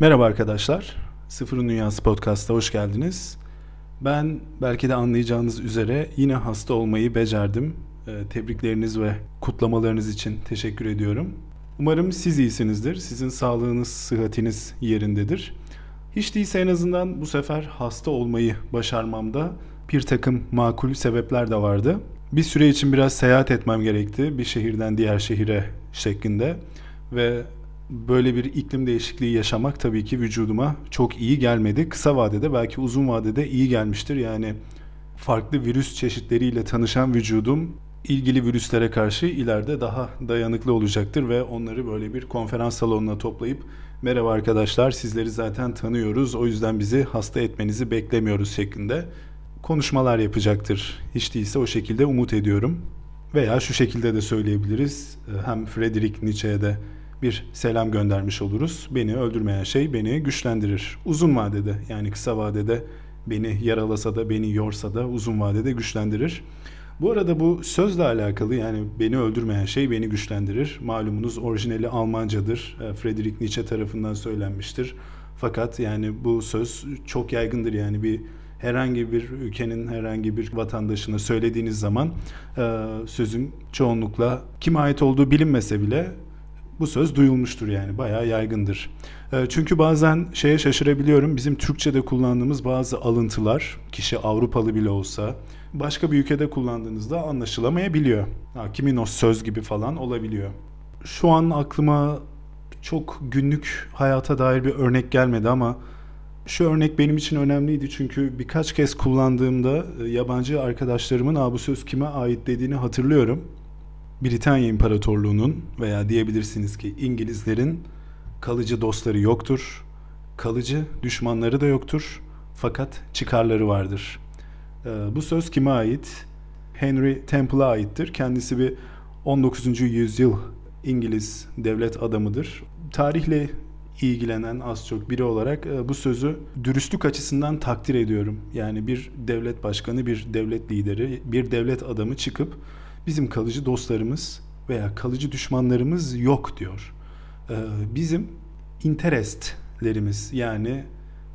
Merhaba arkadaşlar. Sıfırın Dünyası Podcast'a hoş geldiniz. Ben belki de anlayacağınız üzere yine hasta olmayı becerdim. Ee, tebrikleriniz ve kutlamalarınız için teşekkür ediyorum. Umarım siz iyisinizdir. Sizin sağlığınız, sıhhatiniz yerindedir. Hiç değilse en azından bu sefer hasta olmayı başarmamda bir takım makul sebepler de vardı. Bir süre için biraz seyahat etmem gerekti. Bir şehirden diğer şehire şeklinde. Ve böyle bir iklim değişikliği yaşamak tabii ki vücuduma çok iyi gelmedi. Kısa vadede belki uzun vadede iyi gelmiştir. Yani farklı virüs çeşitleriyle tanışan vücudum ilgili virüslere karşı ileride daha dayanıklı olacaktır ve onları böyle bir konferans salonuna toplayıp merhaba arkadaşlar sizleri zaten tanıyoruz o yüzden bizi hasta etmenizi beklemiyoruz şeklinde konuşmalar yapacaktır. Hiç değilse o şekilde umut ediyorum. Veya şu şekilde de söyleyebiliriz. Hem Friedrich Nietzsche'ye de bir selam göndermiş oluruz. Beni öldürmeyen şey beni güçlendirir. Uzun vadede yani kısa vadede beni yaralasa da beni yorsa da uzun vadede güçlendirir. Bu arada bu sözle alakalı yani beni öldürmeyen şey beni güçlendirir. Malumunuz orijinali Almancadır. E, Friedrich Nietzsche tarafından söylenmiştir. Fakat yani bu söz çok yaygındır yani bir herhangi bir ülkenin herhangi bir vatandaşına söylediğiniz zaman e, sözün çoğunlukla kime ait olduğu bilinmese bile bu söz duyulmuştur yani bayağı yaygındır. Ee, çünkü bazen şeye şaşırabiliyorum. Bizim Türkçe'de kullandığımız bazı alıntılar, kişi Avrupalı bile olsa başka bir ülkede kullandığınızda anlaşılamayabiliyor. Ha, kimin o söz gibi falan olabiliyor. Şu an aklıma çok günlük hayata dair bir örnek gelmedi ama şu örnek benim için önemliydi çünkü birkaç kez kullandığımda e, yabancı arkadaşlarımın bu söz kime ait dediğini hatırlıyorum. Britanya İmparatorluğu'nun veya diyebilirsiniz ki İngilizlerin kalıcı dostları yoktur, kalıcı düşmanları da yoktur fakat çıkarları vardır. Ee, bu söz kime ait? Henry Temple'a aittir. Kendisi bir 19. yüzyıl İngiliz devlet adamıdır. Tarihle ilgilenen az çok biri olarak e, bu sözü dürüstlük açısından takdir ediyorum. Yani bir devlet başkanı, bir devlet lideri, bir devlet adamı çıkıp bizim kalıcı dostlarımız veya kalıcı düşmanlarımız yok diyor. Ee, bizim interestlerimiz yani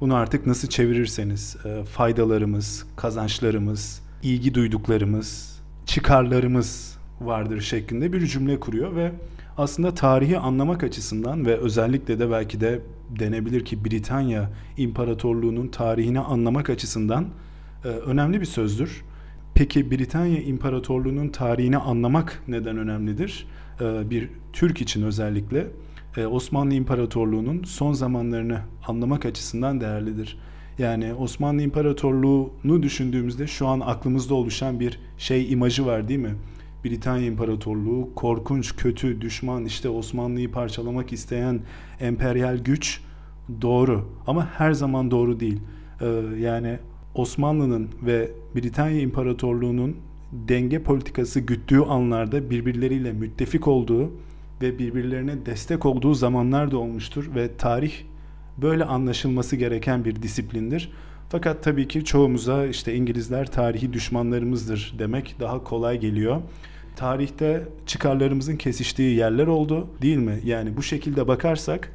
bunu artık nasıl çevirirseniz e, faydalarımız, kazançlarımız, ilgi duyduklarımız, çıkarlarımız vardır şeklinde bir cümle kuruyor ve aslında tarihi anlamak açısından ve özellikle de belki de denebilir ki Britanya İmparatorluğu'nun tarihini anlamak açısından e, önemli bir sözdür. Peki Britanya İmparatorluğu'nun tarihini anlamak neden önemlidir? Ee, bir Türk için özellikle e, Osmanlı İmparatorluğu'nun son zamanlarını anlamak açısından değerlidir. Yani Osmanlı İmparatorluğu'nu düşündüğümüzde şu an aklımızda oluşan bir şey imajı var değil mi? Britanya İmparatorluğu korkunç, kötü, düşman, işte Osmanlı'yı parçalamak isteyen emperyal güç doğru ama her zaman doğru değil. Ee, yani Osmanlı'nın ve Britanya İmparatorluğu'nun denge politikası güttüğü anlarda birbirleriyle müttefik olduğu ve birbirlerine destek olduğu zamanlar da olmuştur ve tarih böyle anlaşılması gereken bir disiplindir. Fakat tabii ki çoğumuza işte İngilizler tarihi düşmanlarımızdır demek daha kolay geliyor. Tarihte çıkarlarımızın kesiştiği yerler oldu değil mi? Yani bu şekilde bakarsak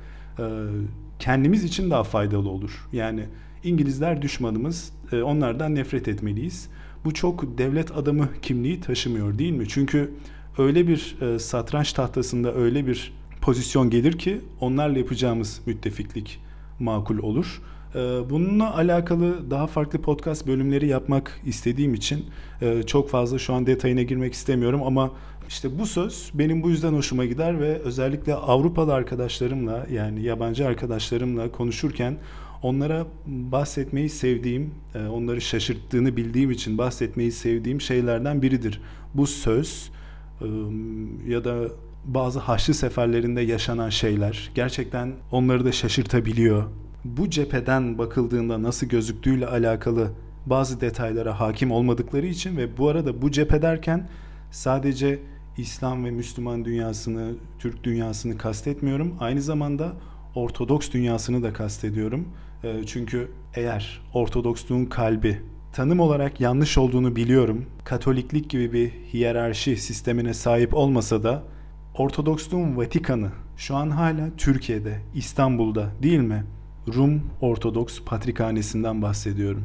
kendimiz için daha faydalı olur. Yani İngilizler düşmanımız, e, onlardan nefret etmeliyiz. Bu çok devlet adamı kimliği taşımıyor değil mi? Çünkü öyle bir e, satranç tahtasında öyle bir pozisyon gelir ki onlarla yapacağımız müttefiklik makul olur. E, bununla alakalı daha farklı podcast bölümleri yapmak istediğim için çok fazla şu an detayına girmek istemiyorum ama işte bu söz benim bu yüzden hoşuma gider ve özellikle Avrupalı arkadaşlarımla yani yabancı arkadaşlarımla konuşurken onlara bahsetmeyi sevdiğim, e, onları şaşırttığını bildiğim için bahsetmeyi sevdiğim şeylerden biridir. Bu söz ya da bazı haçlı seferlerinde yaşanan şeyler gerçekten onları da şaşırtabiliyor. Bu cepheden bakıldığında nasıl gözüktüğüyle alakalı bazı detaylara hakim olmadıkları için ve bu arada bu cephe derken sadece İslam ve Müslüman dünyasını, Türk dünyasını kastetmiyorum. Aynı zamanda Ortodoks dünyasını da kastediyorum. Çünkü eğer Ortodoksluğun kalbi tanım olarak yanlış olduğunu biliyorum. Katoliklik gibi bir hiyerarşi sistemine sahip olmasa da Ortodoksluğun Vatikanı şu an hala Türkiye'de, İstanbul'da değil mi? Rum Ortodoks Patrikhanesi'nden bahsediyorum.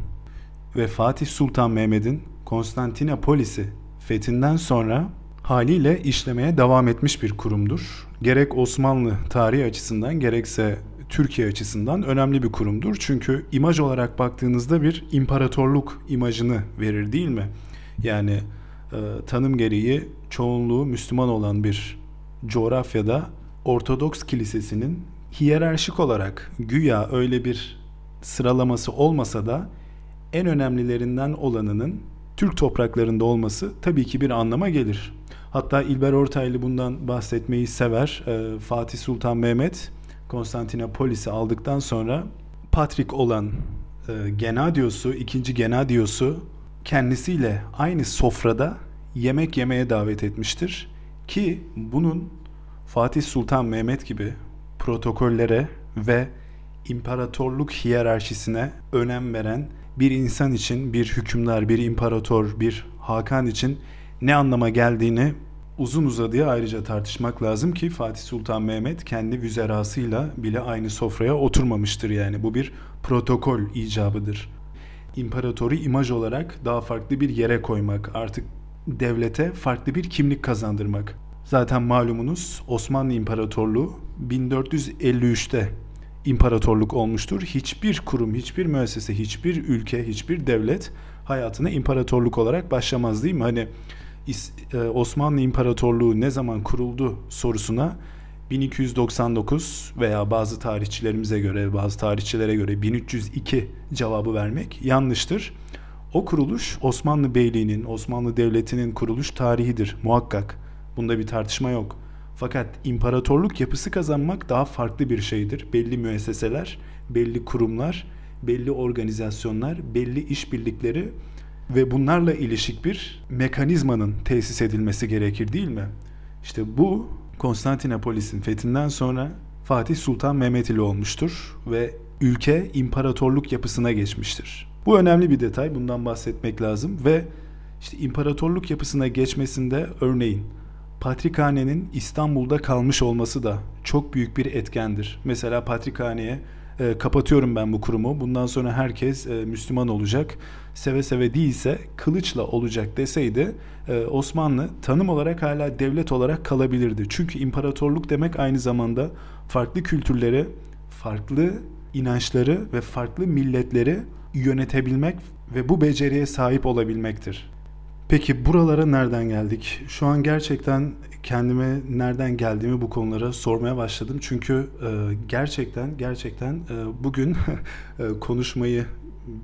Ve Fatih Sultan Mehmet'in Konstantinopolis'i fethinden sonra haliyle işlemeye devam etmiş bir kurumdur. Gerek Osmanlı tarihi açısından gerekse Türkiye açısından önemli bir kurumdur. Çünkü imaj olarak baktığınızda bir imparatorluk imajını verir değil mi? Yani e, tanım gereği çoğunluğu Müslüman olan bir coğrafyada Ortodoks kilisesinin hiyerarşik olarak güya öyle bir sıralaması olmasa da en önemlilerinden olanının Türk topraklarında olması tabii ki bir anlama gelir. Hatta İlber Ortaylı bundan bahsetmeyi sever. Ee, Fatih Sultan Mehmet Konstantinopolis'i aldıktan sonra Patrik olan e, Genadios'u, ikinci Genadios'u kendisiyle aynı sofrada yemek yemeye davet etmiştir. Ki bunun Fatih Sultan Mehmet gibi protokollere ve imparatorluk hiyerarşisine önem veren bir insan için, bir hükümdar, bir imparator, bir Hakan için ne anlama geldiğini uzun uzadıya ayrıca tartışmak lazım ki Fatih Sultan Mehmet kendi vüzerasıyla bile aynı sofraya oturmamıştır yani. Bu bir protokol icabıdır. İmparatoru imaj olarak daha farklı bir yere koymak, artık devlete farklı bir kimlik kazandırmak. Zaten malumunuz Osmanlı İmparatorluğu 1453'te imparatorluk olmuştur. Hiçbir kurum, hiçbir müessese, hiçbir ülke, hiçbir devlet hayatına imparatorluk olarak başlamaz değil mi? Hani Osmanlı İmparatorluğu ne zaman kuruldu sorusuna 1299 veya bazı tarihçilerimize göre, bazı tarihçilere göre 1302 cevabı vermek yanlıştır. O kuruluş Osmanlı Beyliği'nin, Osmanlı Devleti'nin kuruluş tarihidir muhakkak. Bunda bir tartışma yok. Fakat imparatorluk yapısı kazanmak daha farklı bir şeydir. Belli müesseseler, belli kurumlar, belli organizasyonlar, belli işbirlikleri ve bunlarla ilişik bir mekanizmanın tesis edilmesi gerekir değil mi? İşte bu Konstantinopolis'in fethinden sonra Fatih Sultan Mehmet ile olmuştur ve ülke imparatorluk yapısına geçmiştir. Bu önemli bir detay. Bundan bahsetmek lazım ve işte imparatorluk yapısına geçmesinde örneğin Patrikhane'nin İstanbul'da kalmış olması da çok büyük bir etkendir. Mesela Patrikhane'ye e, kapatıyorum ben bu kurumu. Bundan sonra herkes e, Müslüman olacak. Seve seve değilse kılıçla olacak deseydi e, Osmanlı tanım olarak hala devlet olarak kalabilirdi. Çünkü imparatorluk demek aynı zamanda farklı kültürleri, farklı inançları ve farklı milletleri yönetebilmek ve bu beceriye sahip olabilmektir. Peki buralara nereden geldik? Şu an gerçekten kendime nereden geldiğimi bu konulara sormaya başladım. Çünkü e, gerçekten gerçekten e, bugün e, konuşmayı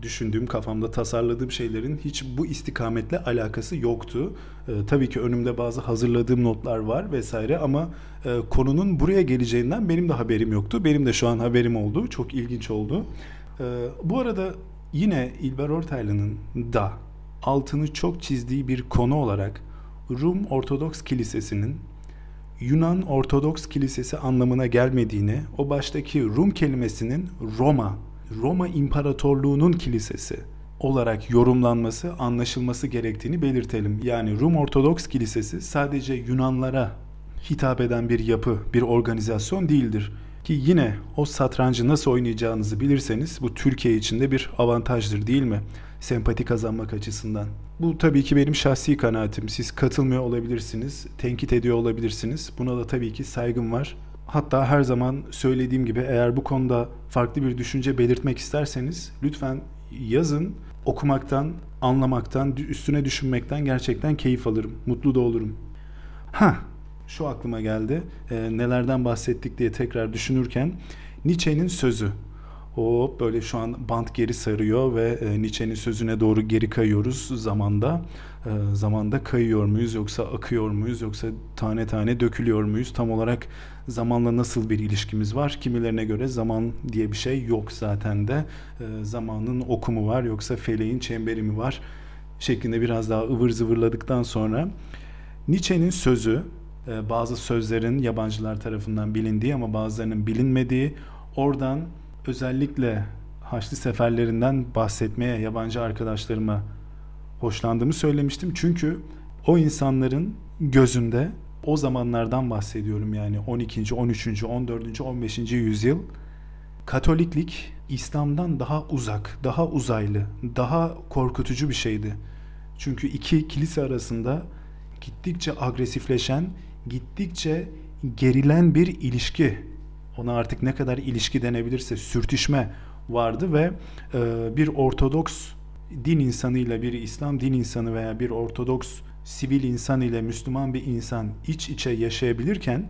düşündüğüm, kafamda tasarladığım şeylerin hiç bu istikametle alakası yoktu. E, tabii ki önümde bazı hazırladığım notlar var vesaire ama e, konunun buraya geleceğinden benim de haberim yoktu. Benim de şu an haberim oldu. Çok ilginç oldu. E, bu arada yine İlber Ortaylı'nın da altını çok çizdiği bir konu olarak Rum Ortodoks Kilisesi'nin Yunan Ortodoks Kilisesi anlamına gelmediğini, o baştaki Rum kelimesinin Roma, Roma İmparatorluğu'nun kilisesi olarak yorumlanması, anlaşılması gerektiğini belirtelim. Yani Rum Ortodoks Kilisesi sadece Yunanlara hitap eden bir yapı, bir organizasyon değildir. Ki yine o satrancı nasıl oynayacağınızı bilirseniz bu Türkiye için de bir avantajdır değil mi? Sempati kazanmak açısından. Bu tabii ki benim şahsi kanaatim. Siz katılmıyor olabilirsiniz, tenkit ediyor olabilirsiniz. Buna da tabii ki saygım var. Hatta her zaman söylediğim gibi eğer bu konuda farklı bir düşünce belirtmek isterseniz lütfen yazın. Okumaktan, anlamaktan, üstüne düşünmekten gerçekten keyif alırım. Mutlu da olurum. Ha, şu aklıma geldi. E, nelerden bahsettik diye tekrar düşünürken Nietzsche'nin sözü. O böyle şu an bant geri sarıyor ve e, Nietzsche'nin sözüne doğru geri kayıyoruz zamanda. E, zamanda kayıyor muyuz yoksa akıyor muyuz yoksa tane tane dökülüyor muyuz? Tam olarak zamanla nasıl bir ilişkimiz var? Kimilerine göre zaman diye bir şey yok zaten de. E, zamanın okumu var yoksa feleğin çemberi mi var? Şeklinde biraz daha ıvır zıvırladıktan sonra Nietzsche'nin sözü e, bazı sözlerin yabancılar tarafından bilindiği ama bazılarının bilinmediği oradan özellikle Haçlı seferlerinden bahsetmeye yabancı arkadaşlarıma hoşlandığımı söylemiştim. Çünkü o insanların gözünde o zamanlardan bahsediyorum yani 12. 13. 14. 15. yüzyıl Katoliklik İslam'dan daha uzak, daha uzaylı, daha korkutucu bir şeydi. Çünkü iki kilise arasında gittikçe agresifleşen, gittikçe gerilen bir ilişki, ona artık ne kadar ilişki denebilirse sürtüşme vardı ve e, bir Ortodoks din insanıyla bir İslam din insanı veya bir Ortodoks sivil insan ile Müslüman bir insan iç içe yaşayabilirken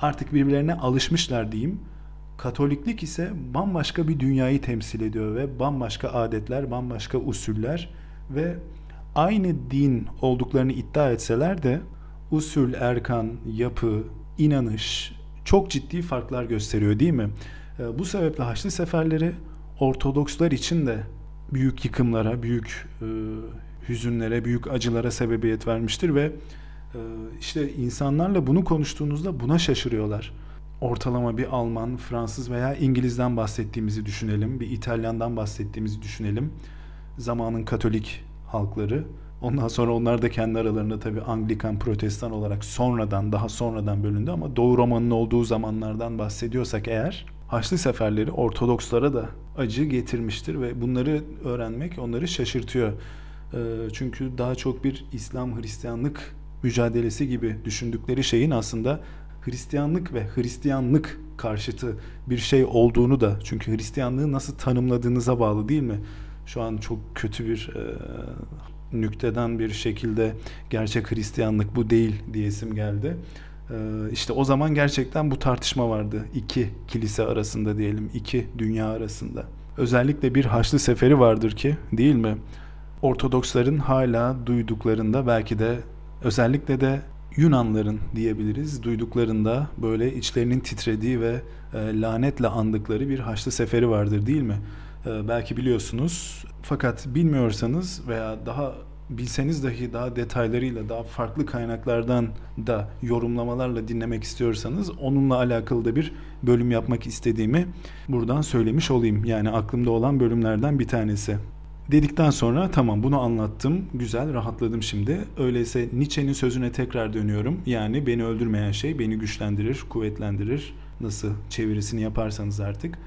artık birbirlerine alışmışlar diyeyim. Katoliklik ise bambaşka bir dünyayı temsil ediyor ve bambaşka adetler, bambaşka usuller ve aynı din olduklarını iddia etseler de usul, erkan, yapı, inanış çok ciddi farklar gösteriyor değil mi? Ee, bu sebeple Haçlı seferleri Ortodokslar için de büyük yıkımlara, büyük e, hüzünlere, büyük acılara sebebiyet vermiştir ve e, işte insanlarla bunu konuştuğunuzda buna şaşırıyorlar. Ortalama bir Alman, Fransız veya İngiliz'den bahsettiğimizi düşünelim, bir İtalyan'dan bahsettiğimizi düşünelim. Zamanın Katolik halkları. Ondan sonra onlar da kendi aralarında tabii Anglikan, Protestan olarak sonradan, daha sonradan bölündü ama Doğu Roma'nın olduğu zamanlardan bahsediyorsak eğer Haçlı seferleri Ortodokslara da acı getirmiştir ve bunları öğrenmek onları şaşırtıyor. Ee, çünkü daha çok bir İslam Hristiyanlık mücadelesi gibi düşündükleri şeyin aslında Hristiyanlık ve Hristiyanlık karşıtı bir şey olduğunu da çünkü Hristiyanlığı nasıl tanımladığınıza bağlı değil mi? Şu an çok kötü bir e, nükteden bir şekilde gerçek Hristiyanlık bu değil diyesim geldi. E, işte o zaman gerçekten bu tartışma vardı. iki kilise arasında diyelim, iki dünya arasında. Özellikle bir Haçlı Seferi vardır ki değil mi? Ortodoksların hala duyduklarında belki de özellikle de Yunanların diyebiliriz duyduklarında böyle içlerinin titrediği ve e, lanetle andıkları bir Haçlı Seferi vardır değil mi? E, belki biliyorsunuz fakat bilmiyorsanız veya daha bilseniz dahi daha detaylarıyla daha farklı kaynaklardan da yorumlamalarla dinlemek istiyorsanız onunla alakalı da bir bölüm yapmak istediğimi buradan söylemiş olayım. Yani aklımda olan bölümlerden bir tanesi. Dedikten sonra tamam bunu anlattım. Güzel rahatladım şimdi. Öyleyse Nietzsche'nin sözüne tekrar dönüyorum. Yani beni öldürmeyen şey beni güçlendirir, kuvvetlendirir. Nasıl çevirisini yaparsanız artık.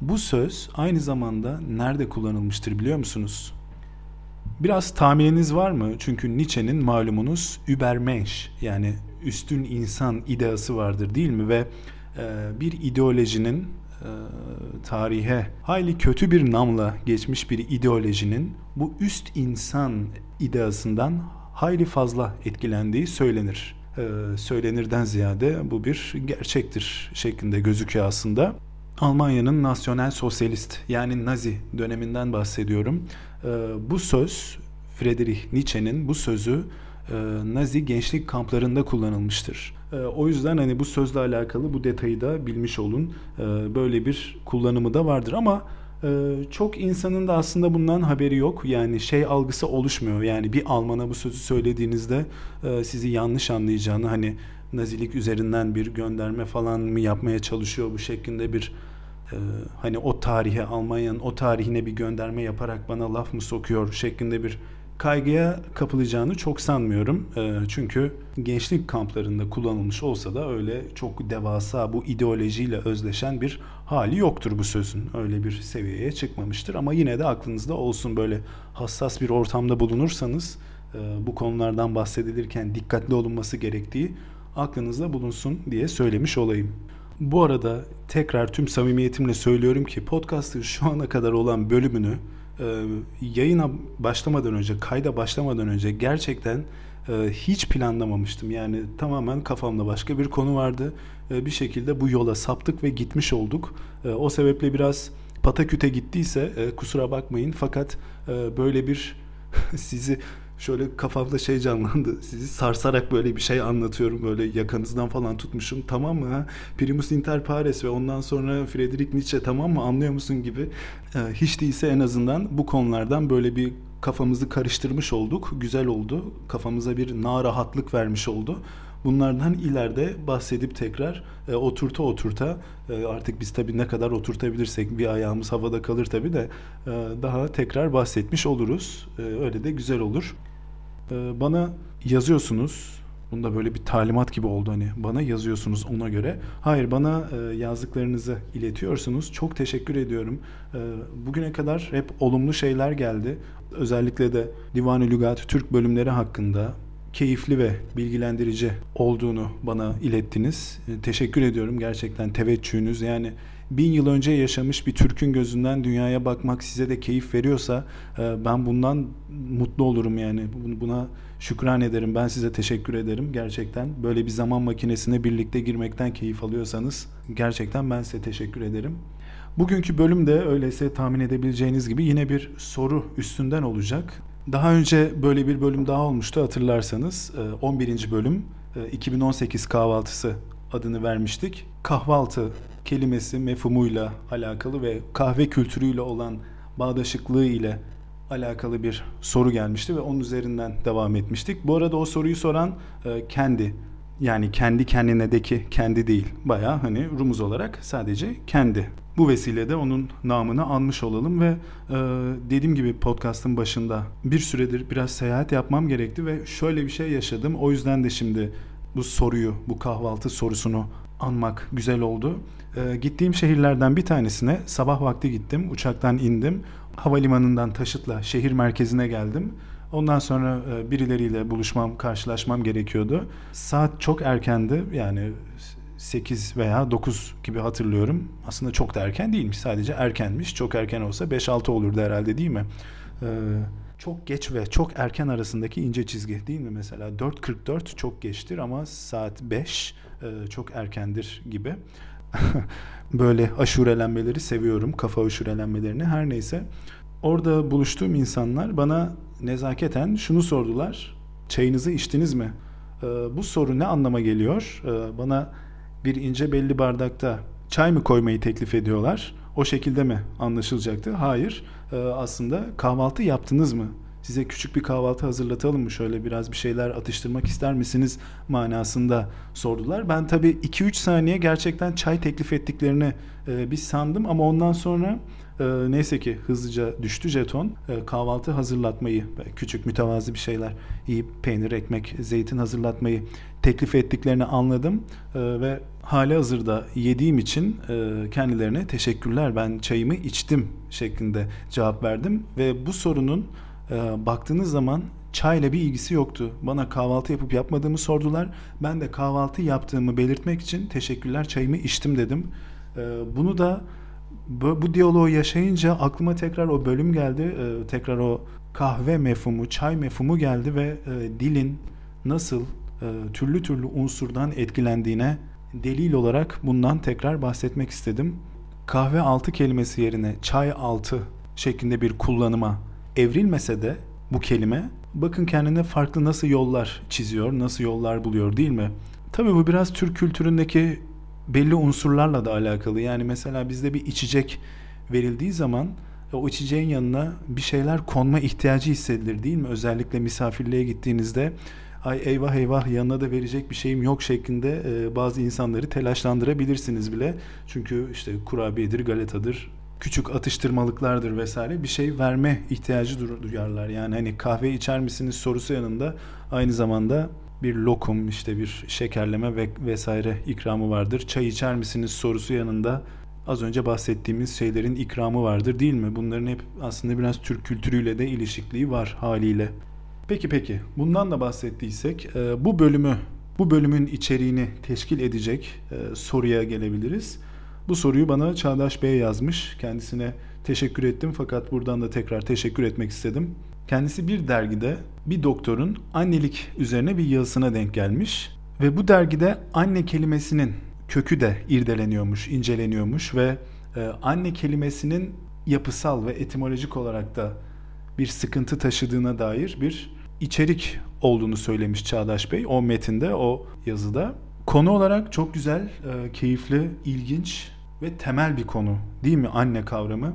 Bu söz aynı zamanda nerede kullanılmıştır biliyor musunuz? Biraz tahmininiz var mı? Çünkü Nietzsche'nin malumunuz Übermensch yani üstün insan ideası vardır değil mi? Ve e, bir ideolojinin e, tarihe hayli kötü bir namla geçmiş bir ideolojinin bu üst insan ideasından hayli fazla etkilendiği söylenir. E, söylenirden ziyade bu bir gerçektir şeklinde gözüküyor aslında. Almanya'nın nasyonel sosyalist yani Nazi döneminden bahsediyorum. E, bu söz Friedrich Nietzsche'nin bu sözü Nazi gençlik kamplarında kullanılmıştır. Ee, o yüzden hani bu sözle alakalı bu detayı da bilmiş olun. Ee, böyle bir kullanımı da vardır ama e, çok insanın da aslında bundan haberi yok. Yani şey algısı oluşmuyor. Yani bir Alman'a bu sözü söylediğinizde e, sizi yanlış anlayacağını hani Nazilik üzerinden bir gönderme falan mı yapmaya çalışıyor bu şeklinde bir e, hani o tarihe Almanya'nın o tarihine bir gönderme yaparak bana laf mı sokuyor şeklinde bir kaygıya kapılacağını çok sanmıyorum. Ee, çünkü gençlik kamplarında kullanılmış olsa da öyle çok devasa bu ideolojiyle özleşen bir hali yoktur bu sözün. Öyle bir seviyeye çıkmamıştır ama yine de aklınızda olsun böyle hassas bir ortamda bulunursanız e, bu konulardan bahsedilirken dikkatli olunması gerektiği aklınızda bulunsun diye söylemiş olayım. Bu arada tekrar tüm samimiyetimle söylüyorum ki podcast'ın şu ana kadar olan bölümünü e, yayına başlamadan önce, kayda başlamadan önce gerçekten e, hiç planlamamıştım. Yani tamamen kafamda başka bir konu vardı. E, bir şekilde bu yola saptık ve gitmiş olduk. E, o sebeple biraz pataküte gittiyse kusura bakmayın. Fakat böyle bir sizi şöyle kafamda şey canlandı. Sizi sarsarak böyle bir şey anlatıyorum. Böyle yakanızdan falan tutmuşum. Tamam mı? Primus inter pares ve ondan sonra Friedrich Nietzsche tamam mı? Anlıyor musun gibi. Ee, hiç değilse en azından bu konulardan böyle bir kafamızı karıştırmış olduk. Güzel oldu. Kafamıza bir na rahatlık vermiş oldu. Bunlardan ileride bahsedip tekrar e, oturta oturta e, artık biz tabii ne kadar oturtabilirsek bir ayağımız havada kalır tabii de e, daha tekrar bahsetmiş oluruz. E, öyle de güzel olur. E, bana yazıyorsunuz. Bunda böyle bir talimat gibi oldu hani bana yazıyorsunuz ona göre. Hayır bana e, yazdıklarınızı iletiyorsunuz. Çok teşekkür ediyorum. E, bugüne kadar hep olumlu şeyler geldi. Özellikle de Divan-ı Lügat Türk bölümleri hakkında keyifli ve bilgilendirici olduğunu bana ilettiniz. E, teşekkür ediyorum gerçekten teveccühünüz. Yani bin yıl önce yaşamış bir Türk'ün gözünden dünyaya bakmak size de keyif veriyorsa e, ben bundan mutlu olurum yani. Buna şükran ederim. Ben size teşekkür ederim gerçekten. Böyle bir zaman makinesine birlikte girmekten keyif alıyorsanız gerçekten ben size teşekkür ederim. Bugünkü bölüm de öyleyse tahmin edebileceğiniz gibi yine bir soru üstünden olacak. Daha önce böyle bir bölüm daha olmuştu hatırlarsanız. 11. Ee, bölüm 2018 e, kahvaltısı adını vermiştik. Kahvaltı kelimesi mefhumuyla alakalı ve kahve kültürüyle olan bağdaşıklığı ile alakalı bir soru gelmişti ve onun üzerinden devam etmiştik. Bu arada o soruyu soran e, kendi yani kendi kendinedeki kendi değil. Baya hani rumuz olarak sadece kendi. Bu vesilede onun namını anmış olalım ve e, dediğim gibi podcast'ın başında bir süredir biraz seyahat yapmam gerekti ve şöyle bir şey yaşadım. O yüzden de şimdi bu soruyu, bu kahvaltı sorusunu anmak güzel oldu. E, gittiğim şehirlerden bir tanesine sabah vakti gittim. Uçaktan indim. Havalimanından taşıtla şehir merkezine geldim. Ondan sonra e, birileriyle buluşmam, karşılaşmam gerekiyordu. Saat çok erkendi. Yani 8 veya 9 gibi hatırlıyorum. Aslında çok da erken değilmiş. Sadece erkenmiş. Çok erken olsa 5-6 olurdu herhalde değil mi? Ee, çok geç ve çok erken arasındaki ince çizgi değil mi mesela? 4.44 çok geçtir ama saat 5 e, çok erkendir gibi. Böyle aşurelenmeleri seviyorum. Kafa aşurelenmelerini. Her neyse. Orada buluştuğum insanlar bana nezaketen şunu sordular. Çayınızı içtiniz mi? Ee, bu soru ne anlama geliyor? Ee, bana bir ince belli bardakta çay mı koymayı teklif ediyorlar? O şekilde mi anlaşılacaktı? Hayır. Ee, aslında kahvaltı yaptınız mı? Size küçük bir kahvaltı hazırlatalım mı? Şöyle biraz bir şeyler atıştırmak ister misiniz? manasında sordular. Ben tabii 2-3 saniye gerçekten çay teklif ettiklerini e, bir sandım ama ondan sonra e, neyse ki hızlıca düştü jeton. E, kahvaltı hazırlatmayı, küçük mütevazı bir şeyler yiyip peynir, ekmek, zeytin hazırlatmayı teklif ettiklerini anladım e, ve hali hazırda yediğim için e, kendilerine teşekkürler ben çayımı içtim şeklinde cevap verdim ve bu sorunun e, baktığınız zaman çayla bir ilgisi yoktu. Bana kahvaltı yapıp yapmadığımı sordular. Ben de kahvaltı yaptığımı belirtmek için teşekkürler çayımı içtim dedim. E, bunu da bu, bu diyaloğu yaşayınca aklıma tekrar o bölüm geldi. E, tekrar o kahve mefhumu, çay mefhumu geldi ve e, dilin nasıl e, türlü türlü unsurdan etkilendiğine delil olarak bundan tekrar bahsetmek istedim. Kahve altı kelimesi yerine çay altı şeklinde bir kullanıma evrilmese de bu kelime bakın kendine farklı nasıl yollar çiziyor, nasıl yollar buluyor değil mi? Tabii bu biraz Türk kültüründeki belli unsurlarla da alakalı. Yani mesela bizde bir içecek verildiği zaman o içeceğin yanına bir şeyler konma ihtiyacı hissedilir değil mi? Özellikle misafirliğe gittiğinizde ay eyvah eyvah yanına da verecek bir şeyim yok şeklinde bazı insanları telaşlandırabilirsiniz bile. Çünkü işte kurabiyedir, galetadır, küçük atıştırmalıklardır vesaire bir şey verme ihtiyacı duyarlar. Yani hani kahve içer misiniz sorusu yanında aynı zamanda bir lokum işte bir şekerleme ve vesaire ikramı vardır. Çay içer misiniz sorusu yanında az önce bahsettiğimiz şeylerin ikramı vardır değil mi? Bunların hep aslında biraz Türk kültürüyle de ilişikliği var haliyle. Peki peki bundan da bahsettiysek e, bu bölümü bu bölümün içeriğini teşkil edecek e, soruya gelebiliriz. Bu soruyu bana Çağdaş Bey yazmış. Kendisine teşekkür ettim fakat buradan da tekrar teşekkür etmek istedim. Kendisi bir dergide bir doktorun annelik üzerine bir yazısına denk gelmiş ve bu dergide anne kelimesinin kökü de irdeleniyormuş, inceleniyormuş ve e, anne kelimesinin yapısal ve etimolojik olarak da bir sıkıntı taşıdığına dair bir içerik olduğunu söylemiş Çağdaş Bey o metinde, o yazıda. Konu olarak çok güzel, e, keyifli, ilginç ve temel bir konu değil mi anne kavramı?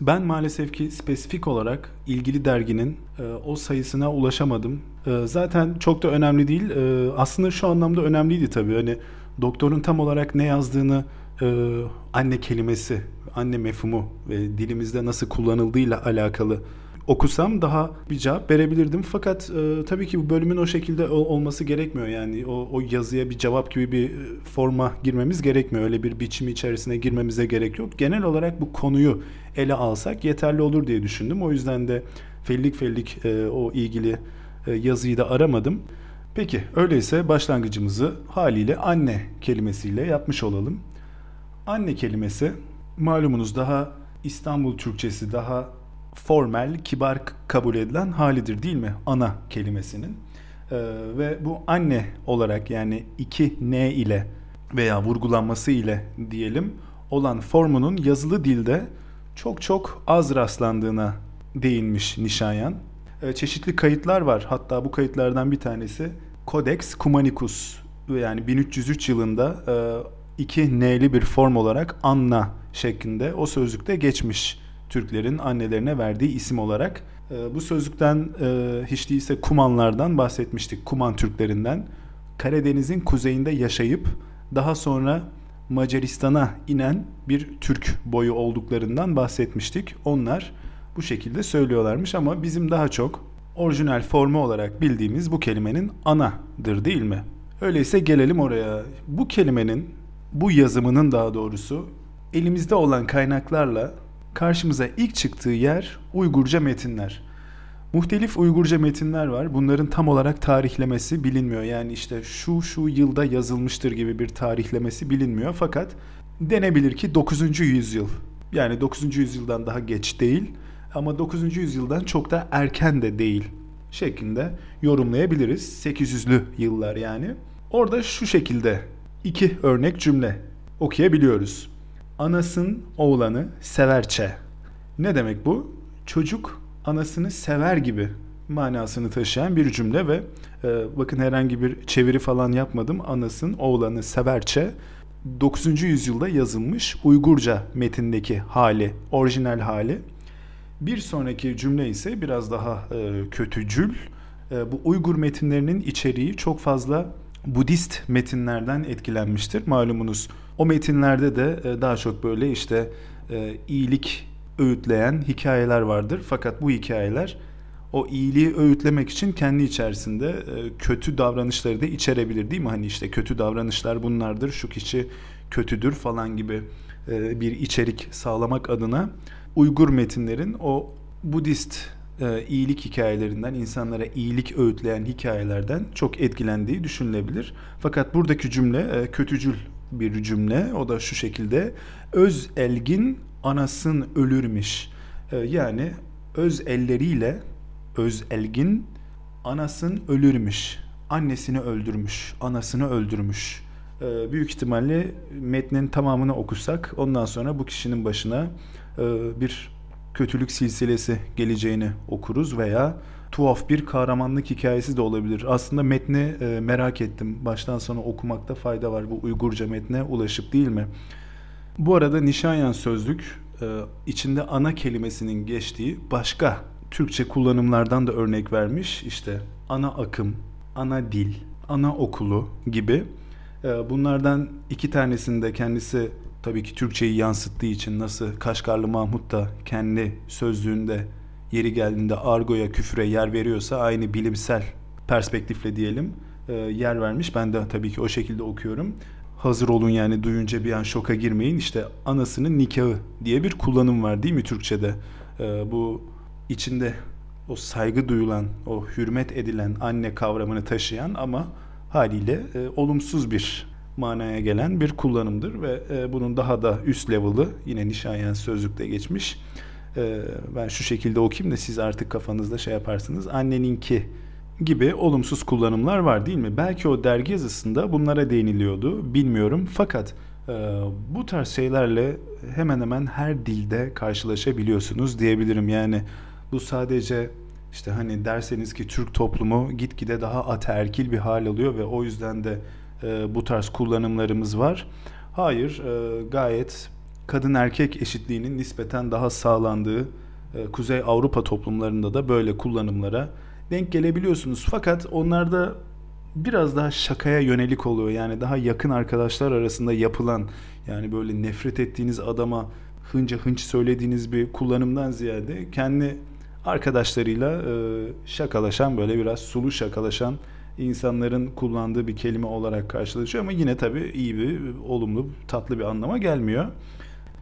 Ben maalesef ki spesifik olarak ilgili derginin e, o sayısına ulaşamadım. E, zaten çok da önemli değil. E, aslında şu anlamda önemliydi tabii. Hani doktorun tam olarak ne yazdığını e, anne kelimesi, anne mefhumu ve dilimizde nasıl kullanıldığıyla alakalı okusam daha bir cevap verebilirdim. Fakat e, tabii ki bu bölümün o şekilde olması gerekmiyor. Yani o, o yazıya bir cevap gibi bir e, forma girmemiz gerekmiyor. Öyle bir biçim içerisine girmemize gerek yok. Genel olarak bu konuyu ele alsak yeterli olur diye düşündüm. O yüzden de fellik fellik e, o ilgili e, yazıyı da aramadım. Peki öyleyse başlangıcımızı haliyle anne kelimesiyle yapmış olalım. Anne kelimesi malumunuz daha İstanbul Türkçesi daha formel, kibar kabul edilen halidir değil mi? Ana kelimesinin. Ee, ve bu anne olarak yani iki n ile veya vurgulanması ile diyelim olan formunun yazılı dilde çok çok az rastlandığına değinmiş Nişanyan. Ee, çeşitli kayıtlar var. Hatta bu kayıtlardan bir tanesi Codex Cumanicus yani 1303 yılında e, iki N'li bir form olarak Anna şeklinde o sözlükte geçmiş. Türklerin annelerine verdiği isim olarak. E, bu sözlükten e, hiç değilse Kumanlardan bahsetmiştik. Kuman Türklerinden. Karadeniz'in kuzeyinde yaşayıp daha sonra Macaristan'a inen bir Türk boyu olduklarından bahsetmiştik. Onlar bu şekilde söylüyorlarmış ama bizim daha çok orijinal formu olarak bildiğimiz bu kelimenin anadır değil mi? Öyleyse gelelim oraya. Bu kelimenin, bu yazımının daha doğrusu elimizde olan kaynaklarla karşımıza ilk çıktığı yer Uygurca metinler. Muhtelif Uygurca metinler var. Bunların tam olarak tarihlemesi bilinmiyor. Yani işte şu şu yılda yazılmıştır gibi bir tarihlemesi bilinmiyor. Fakat denebilir ki 9. yüzyıl. Yani 9. yüzyıldan daha geç değil ama 9. yüzyıldan çok da erken de değil şeklinde yorumlayabiliriz. 800'lü yıllar yani. Orada şu şekilde iki örnek cümle okuyabiliyoruz. Anasın oğlanı severçe. Ne demek bu? Çocuk anasını sever gibi manasını taşıyan bir cümle ve e, bakın herhangi bir çeviri falan yapmadım. Anasın oğlanı severçe 9. yüzyılda yazılmış Uygurca metindeki hali, orijinal hali. Bir sonraki cümle ise biraz daha e, kötücül. E, bu Uygur metinlerinin içeriği çok fazla Budist metinlerden etkilenmiştir. Malumunuz o metinlerde de e, daha çok böyle işte e, iyilik öğütleyen hikayeler vardır. Fakat bu hikayeler o iyiliği öğütlemek için kendi içerisinde e, kötü davranışları da içerebilir değil mi? Hani işte kötü davranışlar bunlardır, şu kişi kötüdür falan gibi bir içerik sağlamak adına Uygur metinlerin o Budist iyilik hikayelerinden, insanlara iyilik öğütleyen hikayelerden çok etkilendiği düşünülebilir. Fakat buradaki cümle kötücül bir cümle. O da şu şekilde. Öz elgin anasın ölürmüş. E, yani öz elleriyle öz elgin anasın ölürmüş. Annesini öldürmüş, anasını öldürmüş. E, büyük ihtimalle metnin tamamını okusak ondan sonra bu kişinin başına e, bir kötülük silsilesi geleceğini okuruz veya tuhaf bir kahramanlık hikayesi de olabilir. Aslında metni e, merak ettim. Baştan sona okumakta fayda var. Bu Uygurca metne ulaşıp değil mi? Bu arada Nişanyan sözlük e, içinde ana kelimesinin geçtiği başka Türkçe kullanımlardan da örnek vermiş. İşte ana akım, ana dil, ana okulu gibi. E, bunlardan iki tanesinde kendisi tabii ki Türkçeyi yansıttığı için nasıl Kaşgarlı Mahmut da kendi sözlüğünde yeri geldiğinde argoya, küfre yer veriyorsa aynı bilimsel perspektifle diyelim e, yer vermiş. Ben de tabii ki o şekilde okuyorum. Hazır olun yani duyunca bir an şoka girmeyin. İşte anasının nikahı diye bir kullanım var değil mi Türkçe'de? E, bu içinde o saygı duyulan, o hürmet edilen anne kavramını taşıyan ama haliyle e, olumsuz bir manaya gelen bir kullanımdır ve e, bunun daha da üst level'ı yine Nişanyan sözlükte geçmiş. E, ben şu şekilde okuyayım da siz artık kafanızda şey yaparsınız. Anneninki gibi olumsuz kullanımlar var değil mi? Belki o dergi yazısında bunlara değiniliyordu bilmiyorum fakat e, bu tarz şeylerle hemen hemen her dilde karşılaşabiliyorsunuz diyebilirim. Yani bu sadece işte hani derseniz ki Türk toplumu gitgide daha ataerkil bir hal alıyor ve o yüzden de e, bu tarz kullanımlarımız var. Hayır, e, gayet kadın erkek eşitliğinin nispeten daha sağlandığı e, Kuzey Avrupa toplumlarında da böyle kullanımlara denk gelebiliyorsunuz. Fakat onlarda biraz daha şakaya yönelik oluyor. Yani daha yakın arkadaşlar arasında yapılan yani böyle nefret ettiğiniz adama hınca hınç söylediğiniz bir kullanımdan ziyade kendi arkadaşlarıyla şakalaşan böyle biraz sulu şakalaşan insanların kullandığı bir kelime olarak karşılaşıyor ama yine tabii iyi bir olumlu tatlı bir anlama gelmiyor.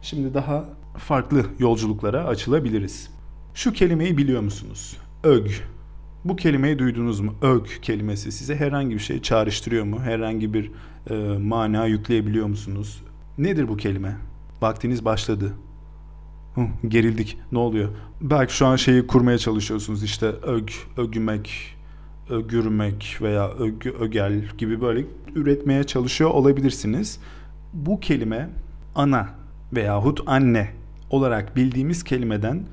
Şimdi daha farklı yolculuklara açılabiliriz. Şu kelimeyi biliyor musunuz? Ög. Bu kelimeyi duydunuz mu? Ög kelimesi size herhangi bir şey çağrıştırıyor mu? Herhangi bir e, mana yükleyebiliyor musunuz? Nedir bu kelime? Vaktiniz başladı. Hı, gerildik. Ne oluyor? Belki şu an şeyi kurmaya çalışıyorsunuz. İşte ög, ögümek, ögürmek veya ögü, ögel gibi böyle üretmeye çalışıyor olabilirsiniz. Bu kelime ana veyahut anne olarak bildiğimiz kelimeden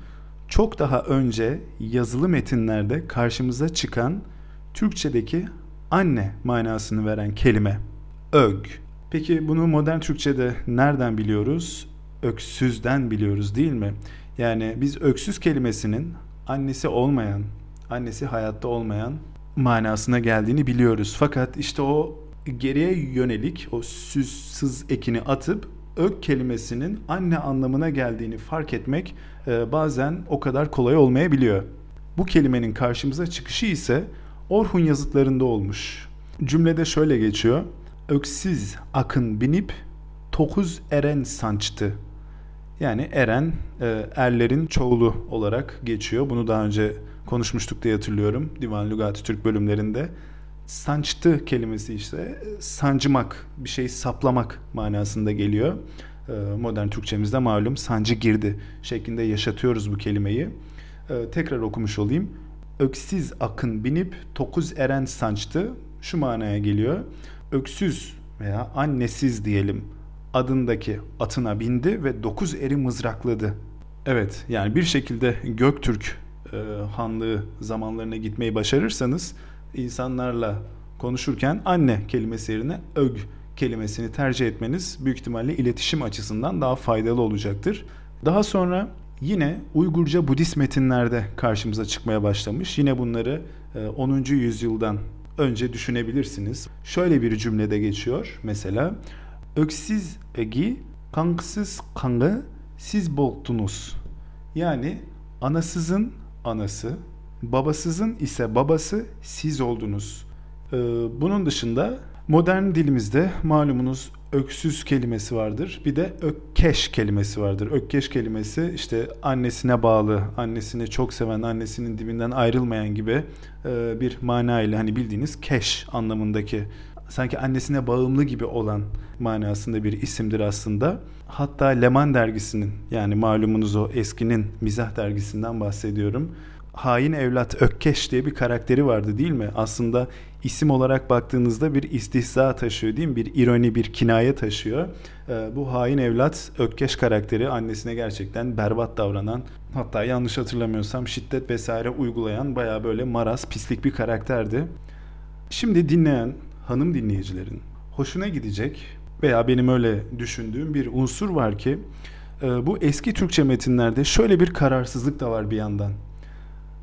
çok daha önce yazılı metinlerde karşımıza çıkan Türkçedeki anne manasını veren kelime ög. Peki bunu modern Türkçede nereden biliyoruz? Öksüzden biliyoruz değil mi? Yani biz öksüz kelimesinin annesi olmayan, annesi hayatta olmayan manasına geldiğini biliyoruz. Fakat işte o geriye yönelik o süzsüz ekini atıp ök kelimesinin anne anlamına geldiğini fark etmek e, bazen o kadar kolay olmayabiliyor. Bu kelimenin karşımıza çıkışı ise Orhun yazıtlarında olmuş. Cümlede şöyle geçiyor. Öksiz akın binip tokuz eren sançtı. Yani eren e, erlerin çoğulu olarak geçiyor. Bunu daha önce konuşmuştuk diye hatırlıyorum Divan Lügati Türk bölümlerinde. Sançtı kelimesi işte sancımak, bir şey saplamak manasında geliyor. Ee, modern Türkçemizde malum sancı girdi şeklinde yaşatıyoruz bu kelimeyi. Ee, tekrar okumuş olayım. Öksiz akın binip tokuz eren sançtı şu manaya geliyor. Öksüz veya annesiz diyelim adındaki atına bindi ve dokuz eri mızrakladı. Evet yani bir şekilde Göktürk e, hanlığı zamanlarına gitmeyi başarırsanız insanlarla konuşurken anne kelimesi yerine ög kelimesini tercih etmeniz büyük ihtimalle iletişim açısından daha faydalı olacaktır. Daha sonra yine Uygurca Budist metinlerde karşımıza çıkmaya başlamış. Yine bunları 10. E, yüzyıldan önce düşünebilirsiniz. Şöyle bir cümlede geçiyor mesela. Öksiz egi, kanksız kanı siz boltunuz. Yani anasızın anası, babasızın ise babası siz oldunuz. Ee, bunun dışında modern dilimizde malumunuz öksüz kelimesi vardır. Bir de ökkeş kelimesi vardır. Ökkeş kelimesi işte annesine bağlı, annesini çok seven, annesinin dibinden ayrılmayan gibi e, bir mana ile hani bildiğiniz keş anlamındaki sanki annesine bağımlı gibi olan manasında bir isimdir aslında. Hatta Leman dergisinin yani malumunuz o eskinin mizah dergisinden bahsediyorum. Hain Evlat Ökkeş diye bir karakteri vardı değil mi? Aslında isim olarak baktığınızda bir istihza taşıyor değil mi? Bir ironi, bir kinaye taşıyor. Ee, bu hain evlat Ökkeş karakteri annesine gerçekten berbat davranan hatta yanlış hatırlamıyorsam şiddet vesaire uygulayan baya böyle maraz, pislik bir karakterdi. Şimdi dinleyen hanım dinleyicilerin hoşuna gidecek veya benim öyle düşündüğüm bir unsur var ki e, bu eski Türkçe metinlerde şöyle bir kararsızlık da var bir yandan.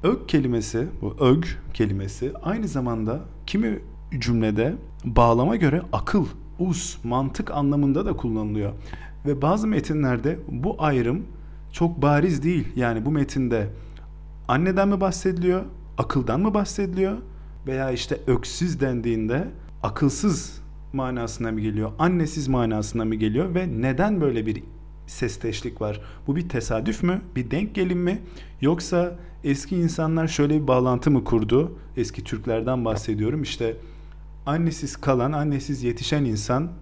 Ög kelimesi, bu ög kelimesi aynı zamanda kimi cümlede bağlama göre akıl, us, mantık anlamında da kullanılıyor. Ve bazı metinlerde bu ayrım çok bariz değil. Yani bu metinde anneden mi bahsediliyor, akıldan mı bahsediliyor veya işte öksüz dendiğinde akılsız manasına mı geliyor, annesiz manasına mı geliyor ve neden böyle bir sesteşlik var? Bu bir tesadüf mü, bir denk gelin mi yoksa eski insanlar şöyle bir bağlantı mı kurdu? Eski Türklerden bahsediyorum. İşte annesiz kalan, annesiz yetişen insan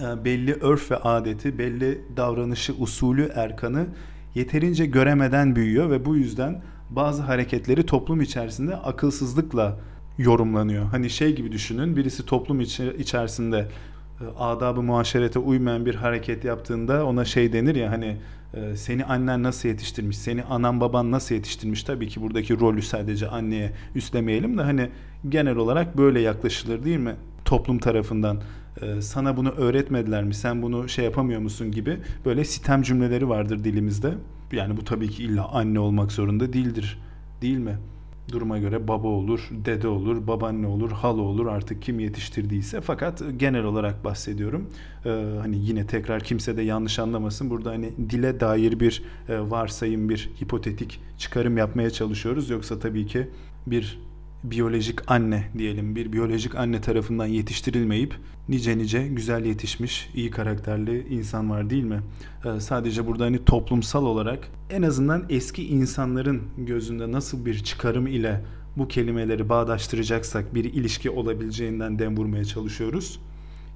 e, belli örf ve adeti, belli davranışı, usulü, erkanı yeterince göremeden büyüyor ve bu yüzden bazı hareketleri toplum içerisinde akılsızlıkla yorumlanıyor. Hani şey gibi düşünün birisi toplum içerisinde e, adabı muaşerete uymayan bir hareket yaptığında ona şey denir ya hani e, seni annen nasıl yetiştirmiş, seni anan baban nasıl yetiştirmiş tabii ki buradaki rolü sadece anneye üstlemeyelim de hani genel olarak böyle yaklaşılır değil mi toplum tarafından. e, sana bunu öğretmediler mi sen bunu şey yapamıyor musun gibi böyle sitem cümleleri vardır dilimizde. Yani bu tabii ki illa anne olmak zorunda değildir değil mi? Duruma göre baba olur, dede olur, babaanne olur, hala olur artık kim yetiştirdiyse. Fakat genel olarak bahsediyorum. Ee, hani yine tekrar kimse de yanlış anlamasın. Burada hani dile dair bir e, varsayım, bir hipotetik çıkarım yapmaya çalışıyoruz. Yoksa tabii ki bir biyolojik anne diyelim bir biyolojik anne tarafından yetiştirilmeyip nice nice güzel yetişmiş iyi karakterli insan var değil mi? Ee, sadece burada hani toplumsal olarak en azından eski insanların gözünde nasıl bir çıkarım ile bu kelimeleri bağdaştıracaksak bir ilişki olabileceğinden dem vurmaya çalışıyoruz.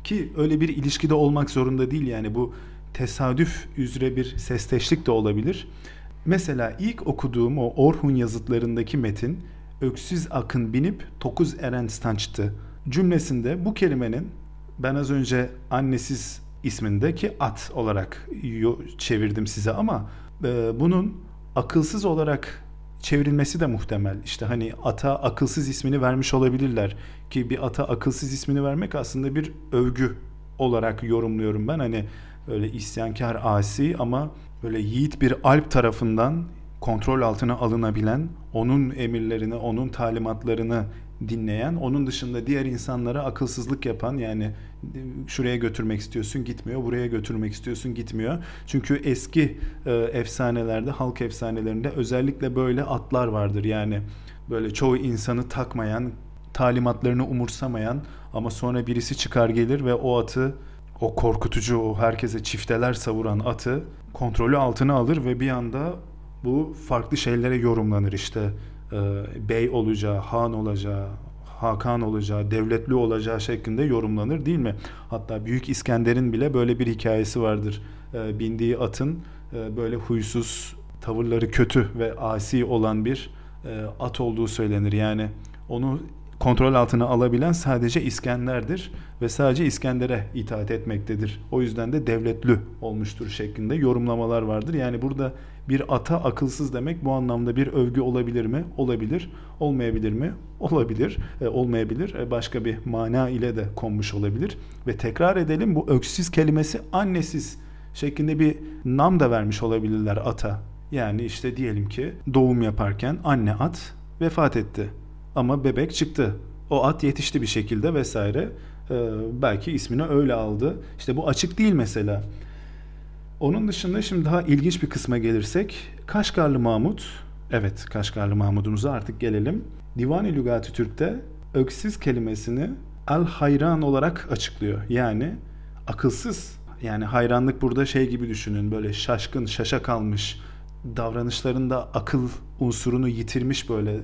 Ki öyle bir ilişkide olmak zorunda değil yani bu tesadüf üzere bir sesteşlik de olabilir. Mesela ilk okuduğum o Orhun yazıtlarındaki metin öksüz akın binip tokuz eren stançtı cümlesinde bu kelimenin ben az önce annesiz ismindeki at olarak çevirdim size ama e, bunun akılsız olarak çevrilmesi de muhtemel. İşte hani ata akılsız ismini vermiş olabilirler ki bir ata akılsız ismini vermek aslında bir övgü olarak yorumluyorum ben. Hani öyle isyankar asi ama böyle yiğit bir alp tarafından kontrol altına alınabilen, onun emirlerini, onun talimatlarını dinleyen, onun dışında diğer insanlara akılsızlık yapan yani şuraya götürmek istiyorsun gitmiyor, buraya götürmek istiyorsun gitmiyor. Çünkü eski e, efsanelerde, halk efsanelerinde özellikle böyle atlar vardır. Yani böyle çoğu insanı takmayan, talimatlarını umursamayan ama sonra birisi çıkar gelir ve o atı o korkutucu, o herkese çifteler savuran atı kontrolü altına alır ve bir anda bu farklı şeylere yorumlanır işte e, bey olacağı, han olacağı, Hakan olacağı, devletli olacağı şeklinde yorumlanır değil mi? Hatta Büyük İskender'in bile böyle bir hikayesi vardır. E, bindiği atın e, böyle huysuz, tavırları kötü ve asi olan bir e, at olduğu söylenir. Yani onu kontrol altına alabilen sadece İskender'dir ve sadece İskender'e itaat etmektedir. O yüzden de devletli olmuştur şeklinde yorumlamalar vardır. Yani burada bir ata akılsız demek bu anlamda bir övgü olabilir mi? Olabilir. Olmayabilir mi? Olabilir. E, olmayabilir. E, başka bir mana ile de konmuş olabilir. Ve tekrar edelim bu öksüz kelimesi annesiz şeklinde bir nam da vermiş olabilirler ata. Yani işte diyelim ki doğum yaparken anne at vefat etti. Ama bebek çıktı. O at yetişti bir şekilde vesaire. Ee, belki ismini öyle aldı. İşte bu açık değil mesela. Onun dışında şimdi daha ilginç bir kısma gelirsek Kaşgarlı Mahmut, evet Kaşgarlı Mahmud'umuza artık gelelim. Divan-ı Lügati Türk'te öksüz kelimesini el hayran olarak açıklıyor. Yani akılsız. Yani hayranlık burada şey gibi düşünün böyle şaşkın, şaşa kalmış, davranışlarında akıl unsurunu yitirmiş böyle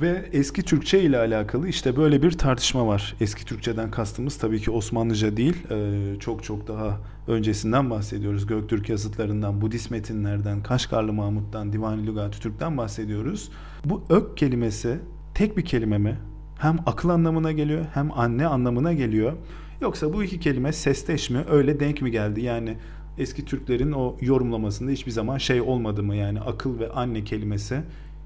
ve eski Türkçe ile alakalı işte böyle bir tartışma var. Eski Türkçeden kastımız tabii ki Osmanlıca değil, e, çok çok daha öncesinden bahsediyoruz. Göktürk yazıtlarından, Budist metinlerden, Kaşgarlı Mahmut'tan, Divan-ı Lügat-ı Türk'ten bahsediyoruz. Bu ök kelimesi tek bir kelime mi? Hem akıl anlamına geliyor hem anne anlamına geliyor. Yoksa bu iki kelime sesteş mi, öyle denk mi geldi? Yani eski Türklerin o yorumlamasında hiçbir zaman şey olmadı mı? Yani akıl ve anne kelimesi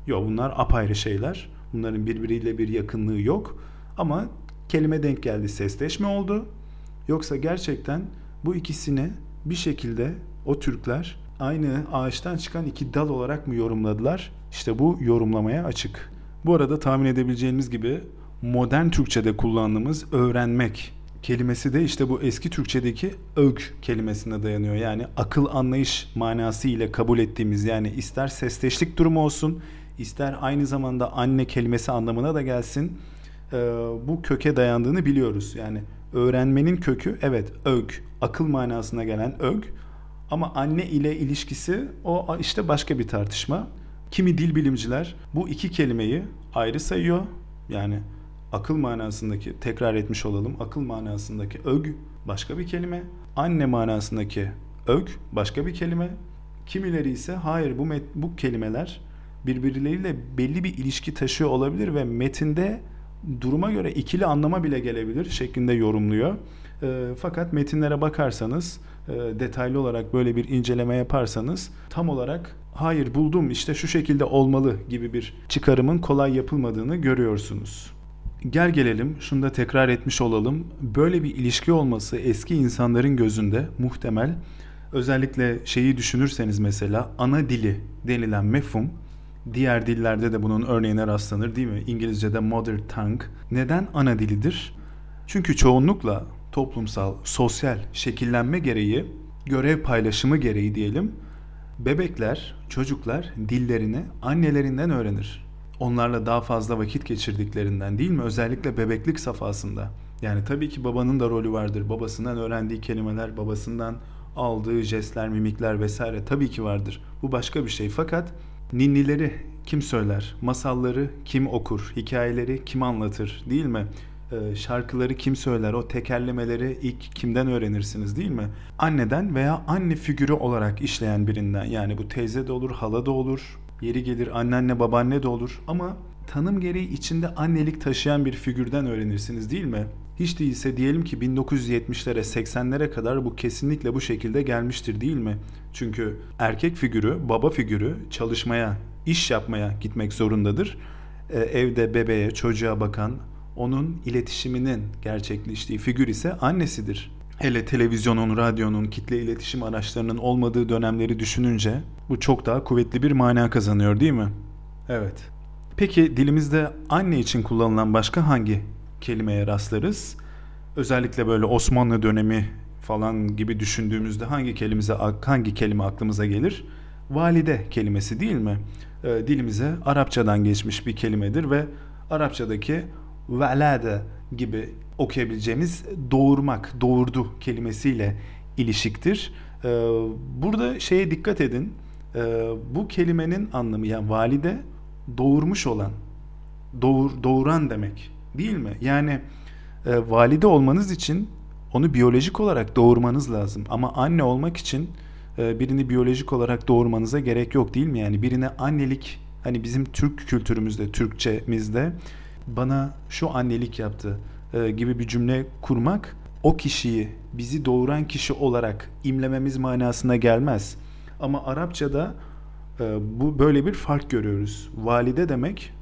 Yok bunlar apayrı şeyler. Bunların birbiriyle bir yakınlığı yok. Ama kelime denk geldi sesleşme oldu. Yoksa gerçekten bu ikisini bir şekilde o Türkler aynı ağaçtan çıkan iki dal olarak mı yorumladılar? İşte bu yorumlamaya açık. Bu arada tahmin edebileceğiniz gibi modern Türkçe'de kullandığımız öğrenmek kelimesi de işte bu eski Türkçedeki ög kelimesine dayanıyor. Yani akıl anlayış manası ile kabul ettiğimiz yani ister sesleşlik durumu olsun ister aynı zamanda anne kelimesi anlamına da gelsin e, bu köke dayandığını biliyoruz. Yani öğrenmenin kökü evet ög, akıl manasına gelen ög ama anne ile ilişkisi o işte başka bir tartışma. Kimi dil bilimciler bu iki kelimeyi ayrı sayıyor. Yani akıl manasındaki tekrar etmiş olalım. Akıl manasındaki ög başka bir kelime. Anne manasındaki ög başka bir kelime. Kimileri ise hayır bu met, bu kelimeler birbirleriyle belli bir ilişki taşıyor olabilir ve metinde duruma göre ikili anlama bile gelebilir şeklinde yorumluyor. E, fakat metinlere bakarsanız e, detaylı olarak böyle bir inceleme yaparsanız tam olarak hayır buldum işte şu şekilde olmalı gibi bir çıkarımın kolay yapılmadığını görüyorsunuz. gel gelelim şunu da tekrar etmiş olalım. Böyle bir ilişki olması eski insanların gözünde muhtemel özellikle şeyi düşünürseniz mesela ana dili denilen mefhum diğer dillerde de bunun örneğine rastlanır değil mi? İngilizce'de mother tongue. Neden ana dilidir? Çünkü çoğunlukla toplumsal, sosyal şekillenme gereği, görev paylaşımı gereği diyelim, bebekler, çocuklar dillerini annelerinden öğrenir. Onlarla daha fazla vakit geçirdiklerinden değil mi? Özellikle bebeklik safhasında. Yani tabii ki babanın da rolü vardır. Babasından öğrendiği kelimeler, babasından aldığı jestler, mimikler vesaire tabii ki vardır. Bu başka bir şey. Fakat ninnileri kim söyler? Masalları kim okur? Hikayeleri kim anlatır? Değil mi? Ee, şarkıları kim söyler? O tekerlemeleri ilk kimden öğrenirsiniz değil mi? Anneden veya anne figürü olarak işleyen birinden. Yani bu teyze de olur, hala da olur. Yeri gelir anneanne, babaanne de olur. Ama tanım gereği içinde annelik taşıyan bir figürden öğrenirsiniz değil mi? Hiç değilse diyelim ki 1970'lere 80'lere kadar bu kesinlikle bu şekilde gelmiştir değil mi? Çünkü erkek figürü, baba figürü çalışmaya, iş yapmaya gitmek zorundadır. Ee, evde bebeğe, çocuğa bakan, onun iletişiminin gerçekleştiği figür ise annesidir. Hele televizyonun, radyonun, kitle iletişim araçlarının olmadığı dönemleri düşününce bu çok daha kuvvetli bir mana kazanıyor değil mi? Evet. Peki dilimizde anne için kullanılan başka hangi kelimeye rastlarız? Özellikle böyle Osmanlı dönemi falan gibi düşündüğümüzde hangi kelimize hangi kelime aklımıza gelir? Valide kelimesi değil mi? E, dilimize Arapçadan geçmiş bir kelimedir ve Arapçadaki velade gibi okuyabileceğimiz doğurmak, doğurdu kelimesiyle ilişiktir. E, burada şeye dikkat edin. E, bu kelimenin anlamı yani valide doğurmuş olan, doğur, doğuran demek değil mi? Yani e, valide olmanız için onu biyolojik olarak doğurmanız lazım. Ama anne olmak için e, birini biyolojik olarak doğurmanıza gerek yok değil mi? Yani birine annelik hani bizim Türk kültürümüzde, Türkçemizde bana şu annelik yaptı e, gibi bir cümle kurmak o kişiyi bizi doğuran kişi olarak imlememiz manasına gelmez. Ama Arapçada e, bu böyle bir fark görüyoruz. Valide demek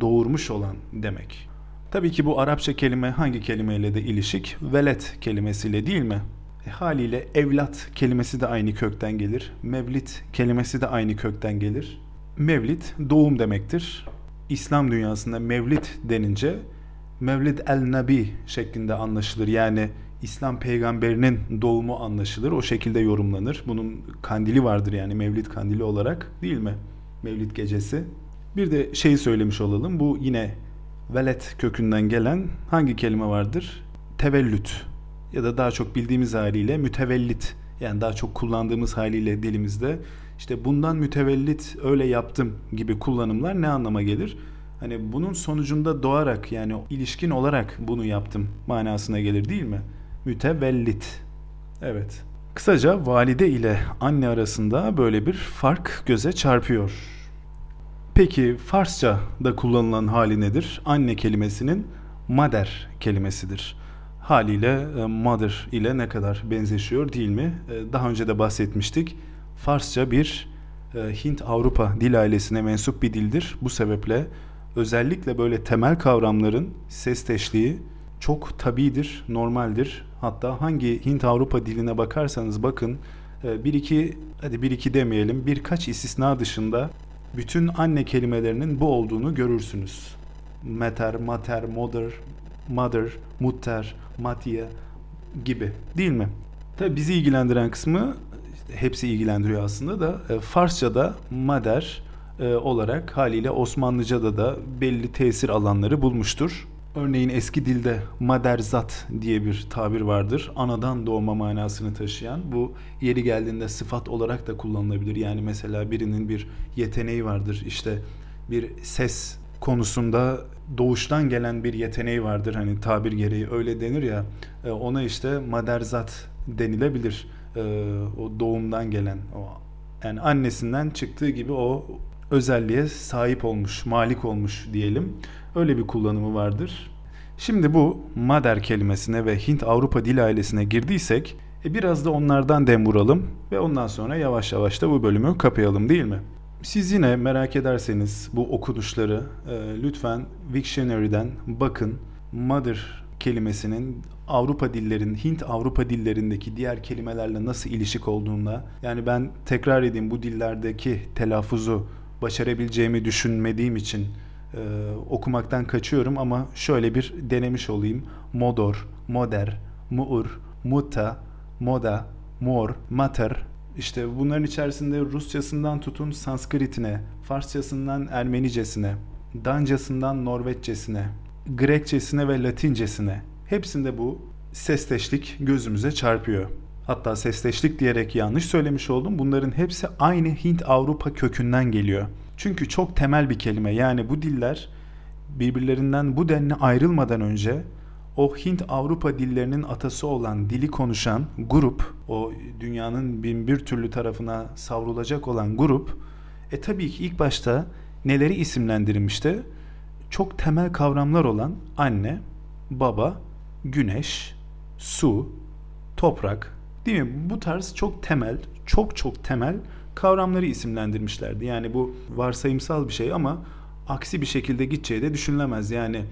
doğurmuş olan demek. Tabii ki bu Arapça kelime hangi kelimeyle de ilişik? Velet kelimesiyle değil mi? E, haliyle evlat kelimesi de aynı kökten gelir. Mevlit kelimesi de aynı kökten gelir. Mevlit doğum demektir. İslam dünyasında mevlit denince Mevlid el Nabi şeklinde anlaşılır. Yani İslam peygamberinin doğumu anlaşılır. O şekilde yorumlanır. Bunun kandili vardır yani Mevlid kandili olarak değil mi? Mevlid gecesi. Bir de şeyi söylemiş olalım. Bu yine velet kökünden gelen hangi kelime vardır? Tevellüt ya da daha çok bildiğimiz haliyle mütevellit yani daha çok kullandığımız haliyle dilimizde işte bundan mütevellit öyle yaptım gibi kullanımlar ne anlama gelir? Hani bunun sonucunda doğarak yani ilişkin olarak bunu yaptım manasına gelir değil mi? Mütevellit. Evet. Kısaca valide ile anne arasında böyle bir fark göze çarpıyor. Peki Farsça da kullanılan hali nedir? Anne kelimesinin mader kelimesidir. Haliyle e, mother ile ne kadar benzeşiyor değil mi? E, daha önce de bahsetmiştik. Farsça bir e, Hint-Avrupa dil ailesine mensup bir dildir. Bu sebeple özellikle böyle temel kavramların ses teşliği çok tabidir, normaldir. Hatta hangi Hint-Avrupa diline bakarsanız bakın bir iki hadi bir iki demeyelim birkaç istisna dışında bütün anne kelimelerinin bu olduğunu görürsünüz. Meter, mater, mother, mother, mutter, matiye gibi değil mi? Tabi bizi ilgilendiren kısmı hepsi ilgilendiriyor aslında da e, Farsça'da mader e, olarak haliyle Osmanlıca'da da belli tesir alanları bulmuştur. Örneğin eski dilde maderzat diye bir tabir vardır. Anadan doğma manasını taşıyan. Bu yeri geldiğinde sıfat olarak da kullanılabilir. Yani mesela birinin bir yeteneği vardır. İşte bir ses konusunda doğuştan gelen bir yeteneği vardır. Hani tabir gereği öyle denir ya. E, ona işte maderzat denilebilir. E, o doğumdan gelen o yani annesinden çıktığı gibi o özelliğe sahip olmuş, malik olmuş diyelim. Öyle bir kullanımı vardır. Şimdi bu mader kelimesine ve Hint-Avrupa dil ailesine girdiysek e biraz da onlardan dem vuralım ve ondan sonra yavaş yavaş da bu bölümü kapayalım değil mi? Siz yine merak ederseniz bu okunuşları e, lütfen Wiktionary'den bakın. Mother kelimesinin Avrupa dillerin, Hint Avrupa dillerindeki diğer kelimelerle nasıl ilişik olduğuna yani ben tekrar edeyim bu dillerdeki telaffuzu başarabileceğimi düşünmediğim için e, okumaktan kaçıyorum ama şöyle bir denemiş olayım. Modor, moder, muur, mutta, moda, mor, mater. İşte bunların içerisinde Rusçasından tutun Sanskritine, Farsçasından Ermenicesine, Dancasından Norveççesine, Grekçesine ve Latincesine hepsinde bu sesteşlik gözümüze çarpıyor. Hatta sesteşlik diyerek yanlış söylemiş oldum. Bunların hepsi aynı Hint-Avrupa kökünden geliyor. Çünkü çok temel bir kelime. Yani bu diller birbirlerinden bu denli ayrılmadan önce o Hint-Avrupa dillerinin atası olan dili konuşan grup, o dünyanın bin bir türlü tarafına savrulacak olan grup, e tabii ki ilk başta neleri isimlendirmişti? Çok temel kavramlar olan anne, baba, güneş, su, toprak, değil mi? Bu tarz çok temel, çok çok temel kavramları isimlendirmişlerdi. Yani bu varsayımsal bir şey ama aksi bir şekilde gideceği de düşünülemez. Yani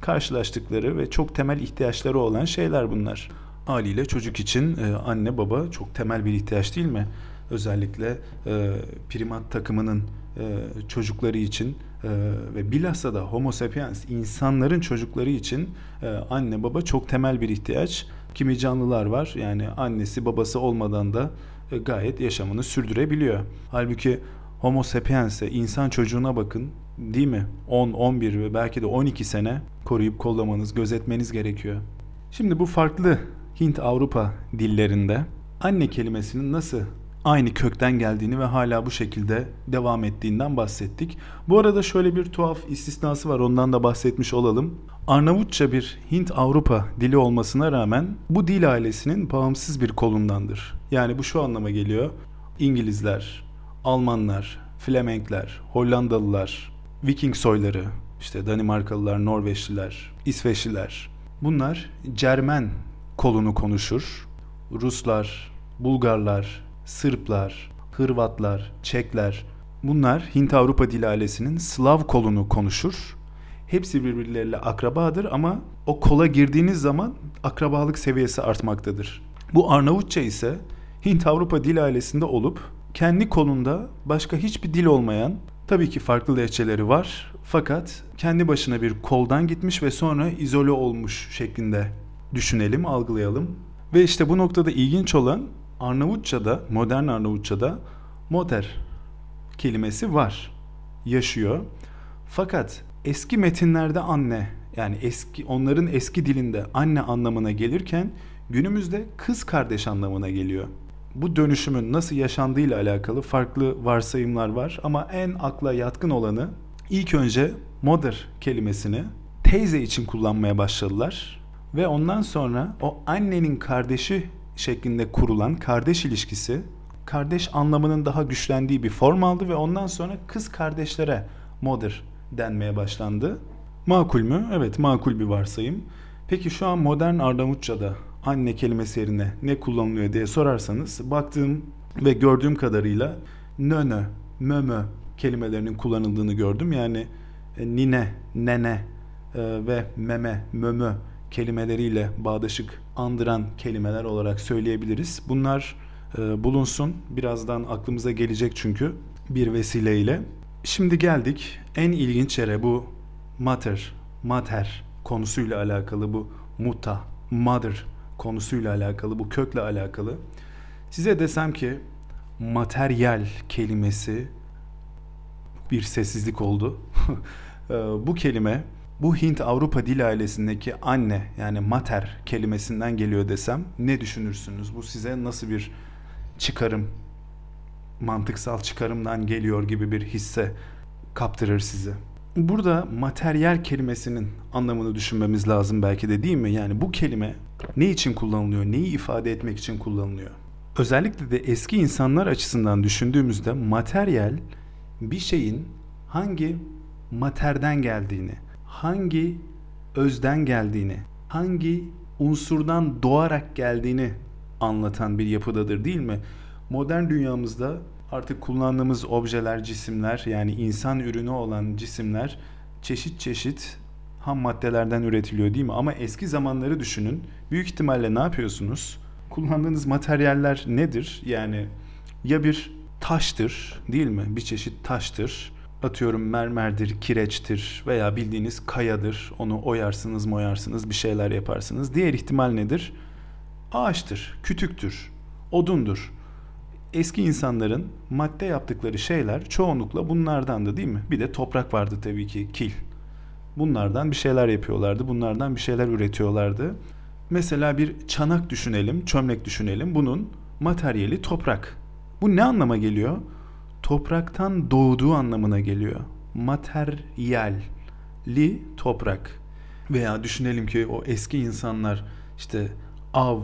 karşılaştıkları ve çok temel ihtiyaçları olan şeyler bunlar. Haliyle çocuk için e, anne baba çok temel bir ihtiyaç değil mi? Özellikle e, primat takımının e, çocukları için ve bilhassa da homo sapiens insanların çocukları için anne baba çok temel bir ihtiyaç. Kimi canlılar var yani annesi babası olmadan da gayet yaşamını sürdürebiliyor. Halbuki Homo sapiens'e insan çocuğuna bakın değil mi? 10, 11 ve belki de 12 sene koruyup kollamanız, gözetmeniz gerekiyor. Şimdi bu farklı Hint-Avrupa dillerinde anne kelimesinin nasıl aynı kökten geldiğini ve hala bu şekilde devam ettiğinden bahsettik. Bu arada şöyle bir tuhaf istisnası var ondan da bahsetmiş olalım. Arnavutça bir Hint-Avrupa dili olmasına rağmen bu dil ailesinin bağımsız bir kolundandır. Yani bu şu anlama geliyor. İngilizler, Almanlar, Flemenkler, Hollandalılar, Viking soyları, işte Danimarkalılar, Norveçliler, İsveçliler. Bunlar Cermen kolunu konuşur. Ruslar, Bulgarlar, Sırplar, Hırvatlar, Çekler. Bunlar Hint-Avrupa dil ailesinin Slav kolunu konuşur. Hepsi birbirleriyle akrabadır ama o kola girdiğiniz zaman akrabalık seviyesi artmaktadır. Bu Arnavutça ise Hint-Avrupa dil ailesinde olup kendi kolunda başka hiçbir dil olmayan tabii ki farklı lehçeleri var fakat kendi başına bir koldan gitmiş ve sonra izole olmuş şeklinde düşünelim, algılayalım. Ve işte bu noktada ilginç olan Arnavutça'da, modern Arnavutça'da moder kelimesi var. Yaşıyor. Fakat eski metinlerde anne yani eski onların eski dilinde anne anlamına gelirken günümüzde kız kardeş anlamına geliyor. Bu dönüşümün nasıl yaşandığıyla alakalı farklı varsayımlar var ama en akla yatkın olanı ilk önce mother kelimesini teyze için kullanmaya başladılar ve ondan sonra o annenin kardeşi şeklinde kurulan kardeş ilişkisi kardeş anlamının daha güçlendiği bir form aldı ve ondan sonra kız kardeşlere mother denmeye başlandı. Makul mü? Evet makul bir varsayım. Peki şu an modern Arnavutça'da anne kelimesi yerine ne kullanılıyor diye sorarsanız baktığım ve gördüğüm kadarıyla nönö, mömö kelimelerinin kullanıldığını gördüm. Yani e, nine, nene e, ve meme, mömö kelimeleriyle bağdaşık andıran kelimeler olarak söyleyebiliriz. Bunlar e, bulunsun. Birazdan aklımıza gelecek çünkü bir vesileyle. Şimdi geldik en ilginç yere bu mater, mater konusuyla alakalı bu muta, mother konusuyla alakalı, bu kökle alakalı. Size desem ki materyal kelimesi bir sessizlik oldu. E, bu kelime bu Hint-Avrupa dil ailesindeki anne yani mater kelimesinden geliyor desem ne düşünürsünüz? Bu size nasıl bir çıkarım, mantıksal çıkarımdan geliyor gibi bir hisse kaptırır sizi. Burada materyal kelimesinin anlamını düşünmemiz lazım belki de değil mi? Yani bu kelime ne için kullanılıyor, neyi ifade etmek için kullanılıyor? Özellikle de eski insanlar açısından düşündüğümüzde materyal bir şeyin hangi materden geldiğini, hangi özden geldiğini, hangi unsurdan doğarak geldiğini anlatan bir yapıdadır değil mi? Modern dünyamızda artık kullandığımız objeler, cisimler yani insan ürünü olan cisimler çeşit çeşit ham maddelerden üretiliyor değil mi? Ama eski zamanları düşünün. Büyük ihtimalle ne yapıyorsunuz? Kullandığınız materyaller nedir? Yani ya bir taştır değil mi? Bir çeşit taştır. Atıyorum mermerdir, kireçtir veya bildiğiniz kayadır. Onu oyarsınız, moyarsınız, bir şeyler yaparsınız. Diğer ihtimal nedir? Ağaçtır, kütüktür, odundur. Eski insanların madde yaptıkları şeyler çoğunlukla bunlardan da değil mi? Bir de toprak vardı tabii ki, kil. Bunlardan bir şeyler yapıyorlardı, bunlardan bir şeyler üretiyorlardı. Mesela bir çanak düşünelim, çömlek düşünelim. Bunun materyali toprak. Bu ne anlama geliyor? Topraktan doğduğu anlamına geliyor. Materyalli toprak. Veya düşünelim ki o eski insanlar işte av,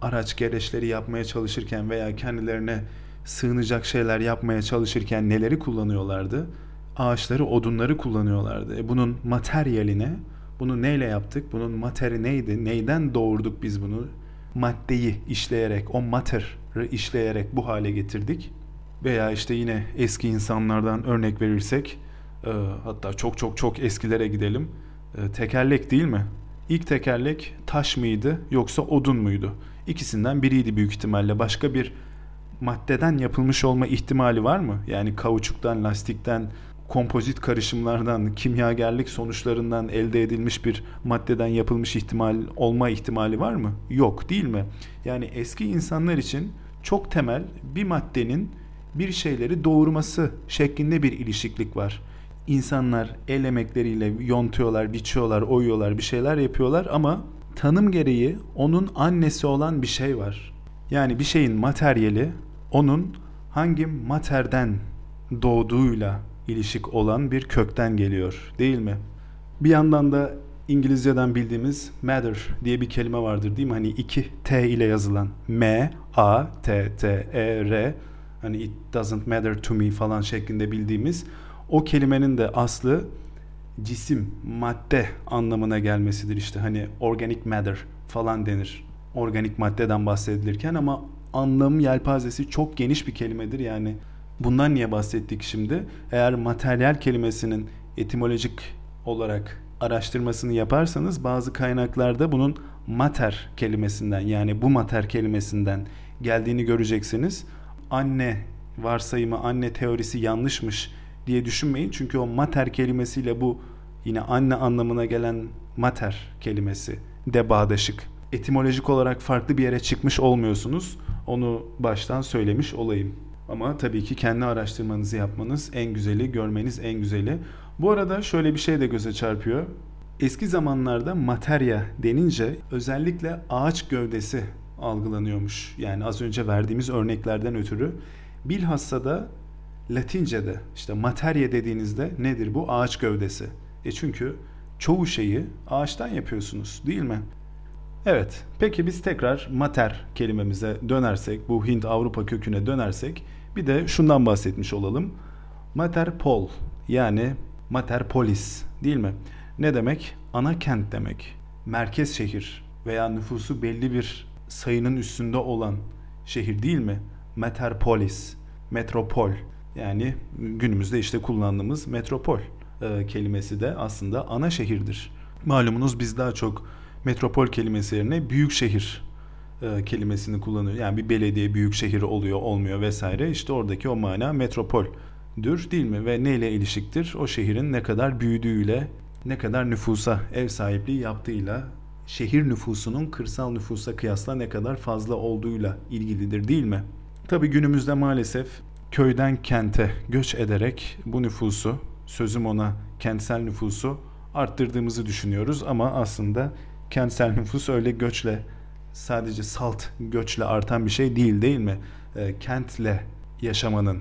araç gereçleri yapmaya çalışırken veya kendilerine sığınacak şeyler yapmaya çalışırken neleri kullanıyorlardı? Ağaçları, odunları kullanıyorlardı. E bunun materyaline, bunu neyle yaptık? Bunun materi neydi? Neyden doğurduk biz bunu? Maddeyi işleyerek, o materi işleyerek bu hale getirdik. Veya işte yine eski insanlardan örnek verirsek, e, hatta çok çok çok eskilere gidelim. E, tekerlek değil mi? İlk tekerlek taş mıydı yoksa odun muydu? İkisinden biriydi büyük ihtimalle. Başka bir maddeden yapılmış olma ihtimali var mı? Yani kauçuktan, lastikten, kompozit karışımlardan, kimyagerlik sonuçlarından elde edilmiş bir maddeden yapılmış ihtimal olma ihtimali var mı? Yok değil mi? Yani eski insanlar için çok temel bir maddenin bir şeyleri doğurması şeklinde bir ilişiklik var. İnsanlar el emekleriyle yontuyorlar, biçiyorlar, oyuyorlar, bir şeyler yapıyorlar ama tanım gereği onun annesi olan bir şey var. Yani bir şeyin materyali onun hangi materden doğduğuyla ilişik olan bir kökten geliyor değil mi? Bir yandan da İngilizceden bildiğimiz matter diye bir kelime vardır değil mi? Hani iki T ile yazılan M, A, T, T, E, R hani it doesn't matter to me falan şeklinde bildiğimiz o kelimenin de aslı cisim, madde anlamına gelmesidir işte hani organic matter falan denir. Organik maddeden bahsedilirken ama anlam yelpazesi çok geniş bir kelimedir yani Bundan niye bahsettik şimdi? Eğer materyal kelimesinin etimolojik olarak araştırmasını yaparsanız bazı kaynaklarda bunun mater kelimesinden yani bu mater kelimesinden geldiğini göreceksiniz. Anne varsayımı, anne teorisi yanlışmış diye düşünmeyin. Çünkü o mater kelimesiyle bu yine anne anlamına gelen mater kelimesi de bağdaşık. Etimolojik olarak farklı bir yere çıkmış olmuyorsunuz. Onu baştan söylemiş olayım. Ama tabii ki kendi araştırmanızı yapmanız en güzeli, görmeniz en güzeli. Bu arada şöyle bir şey de göze çarpıyor. Eski zamanlarda materya denince özellikle ağaç gövdesi algılanıyormuş. Yani az önce verdiğimiz örneklerden ötürü. Bilhassa da Latince'de işte materya dediğinizde nedir bu? Ağaç gövdesi. E çünkü çoğu şeyi ağaçtan yapıyorsunuz değil mi? Evet, peki biz tekrar mater kelimemize dönersek, bu Hint-Avrupa köküne dönersek bir de şundan bahsetmiş olalım. Materpol yani Materpolis değil mi? Ne demek? Ana kent demek. Merkez şehir veya nüfusu belli bir sayının üstünde olan şehir değil mi? Metropolis, metropol. Yani günümüzde işte kullandığımız metropol e, kelimesi de aslında ana şehirdir. Malumunuz biz daha çok metropol kelimesi yerine büyük şehir e, kelimesini kullanıyor. Yani bir belediye büyük şehir oluyor olmuyor vesaire. İşte oradaki o mana metropoldür değil mi? Ve neyle ilişiktir? O şehrin ne kadar büyüdüğüyle, ne kadar nüfusa ev sahipliği yaptığıyla, şehir nüfusunun kırsal nüfusa kıyasla ne kadar fazla olduğuyla ilgilidir değil mi? Tabi günümüzde maalesef köyden kente göç ederek bu nüfusu, sözüm ona kentsel nüfusu arttırdığımızı düşünüyoruz ama aslında kentsel nüfus öyle göçle sadece salt göçle artan bir şey değil değil mi? E, kentle yaşamanın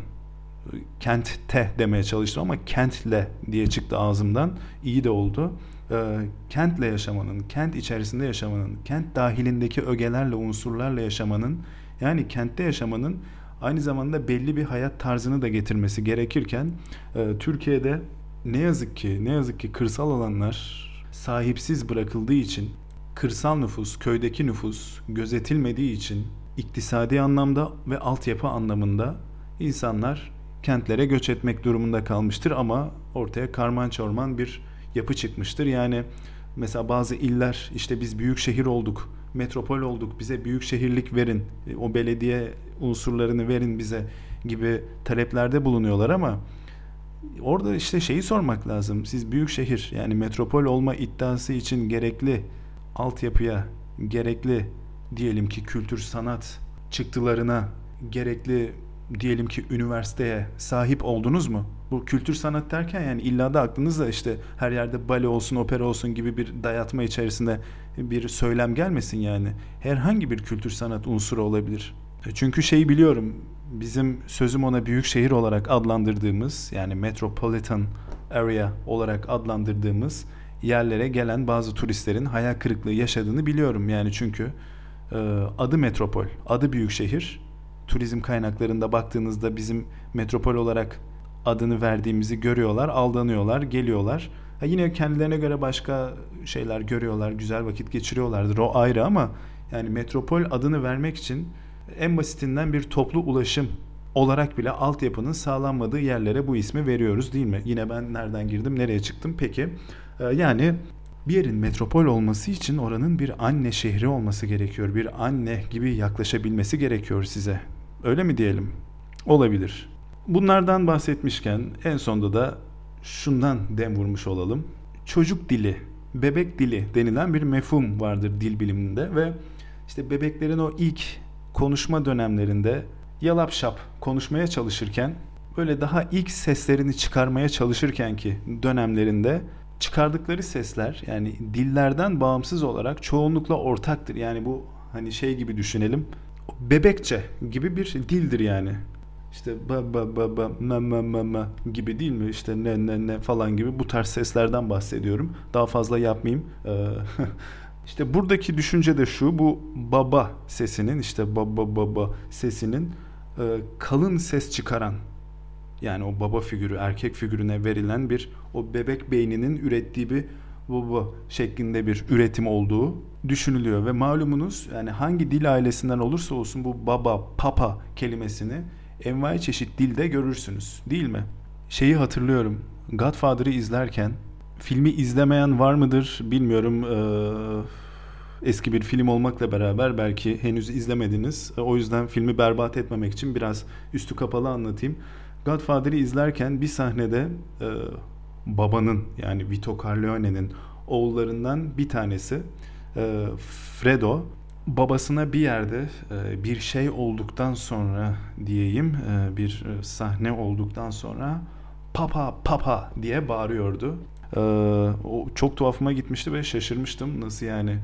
kentte demeye çalıştım ama kentle diye çıktı ağzımdan. İyi de oldu. E, kentle yaşamanın, kent içerisinde yaşamanın, kent dahilindeki ögelerle, unsurlarla yaşamanın yani kentte yaşamanın aynı zamanda belli bir hayat tarzını da getirmesi gerekirken e, Türkiye'de ne yazık ki ne yazık ki kırsal alanlar sahipsiz bırakıldığı için kırsal nüfus, köydeki nüfus gözetilmediği için iktisadi anlamda ve altyapı anlamında insanlar kentlere göç etmek durumunda kalmıştır ama ortaya karman çorman bir yapı çıkmıştır. Yani mesela bazı iller işte biz büyük şehir olduk, metropol olduk, bize büyük şehirlik verin, o belediye unsurlarını verin bize gibi taleplerde bulunuyorlar ama orada işte şeyi sormak lazım. Siz büyük şehir yani metropol olma iddiası için gerekli altyapıya, gerekli diyelim ki kültür sanat çıktılarına, gerekli diyelim ki üniversiteye sahip oldunuz mu? Bu kültür sanat derken yani illa da aklınızda işte her yerde bale olsun, opera olsun gibi bir dayatma içerisinde bir söylem gelmesin yani. Herhangi bir kültür sanat unsuru olabilir. E, çünkü şeyi biliyorum bizim sözüm ona büyük şehir olarak adlandırdığımız yani metropolitan area olarak adlandırdığımız yerlere gelen bazı turistlerin hayal kırıklığı yaşadığını biliyorum. Yani çünkü e, adı metropol, adı büyük şehir. Turizm kaynaklarında baktığınızda bizim metropol olarak adını verdiğimizi görüyorlar, aldanıyorlar, geliyorlar. Ha yine kendilerine göre başka şeyler görüyorlar, güzel vakit geçiriyorlardır. O ayrı ama yani metropol adını vermek için en basitinden bir toplu ulaşım olarak bile altyapının sağlanmadığı yerlere bu ismi veriyoruz değil mi? Yine ben nereden girdim, nereye çıktım? Peki ee, yani bir yerin metropol olması için oranın bir anne şehri olması gerekiyor. Bir anne gibi yaklaşabilmesi gerekiyor size. Öyle mi diyelim? Olabilir. Bunlardan bahsetmişken en sonda da şundan dem vurmuş olalım. Çocuk dili, bebek dili denilen bir mefhum vardır dil biliminde ve işte bebeklerin o ilk konuşma dönemlerinde yalap şap konuşmaya çalışırken böyle daha ilk seslerini çıkarmaya çalışırken ki dönemlerinde çıkardıkları sesler yani dillerden bağımsız olarak çoğunlukla ortaktır. Yani bu hani şey gibi düşünelim. Bebekçe gibi bir dildir yani. İşte ba ba ba ba ma ma ma ma gibi değil mi? İşte ne ne ne falan gibi bu tarz seslerden bahsediyorum. Daha fazla yapmayayım. Ee, işte buradaki düşünce de şu. Bu baba sesinin işte baba baba sesinin e, kalın ses çıkaran yani o baba figürü, erkek figürüne verilen bir o bebek beyninin ürettiği bir baba şeklinde bir üretim olduğu düşünülüyor ve malumunuz yani hangi dil ailesinden olursa olsun bu baba, papa kelimesini envai çeşit dilde görürsünüz değil mi? Şeyi hatırlıyorum. Godfather'ı izlerken filmi izlemeyen var mıdır bilmiyorum. Eski bir film olmakla beraber belki henüz izlemediniz. O yüzden filmi berbat etmemek için biraz üstü kapalı anlatayım. Godfather'ı izlerken bir sahnede e, babanın yani Vito Corleone'nin oğullarından bir tanesi e, Fredo babasına bir yerde e, bir şey olduktan sonra diyeyim e, bir e, sahne olduktan sonra papa papa diye bağırıyordu. O çok tuhafıma gitmişti ve şaşırmıştım nasıl yani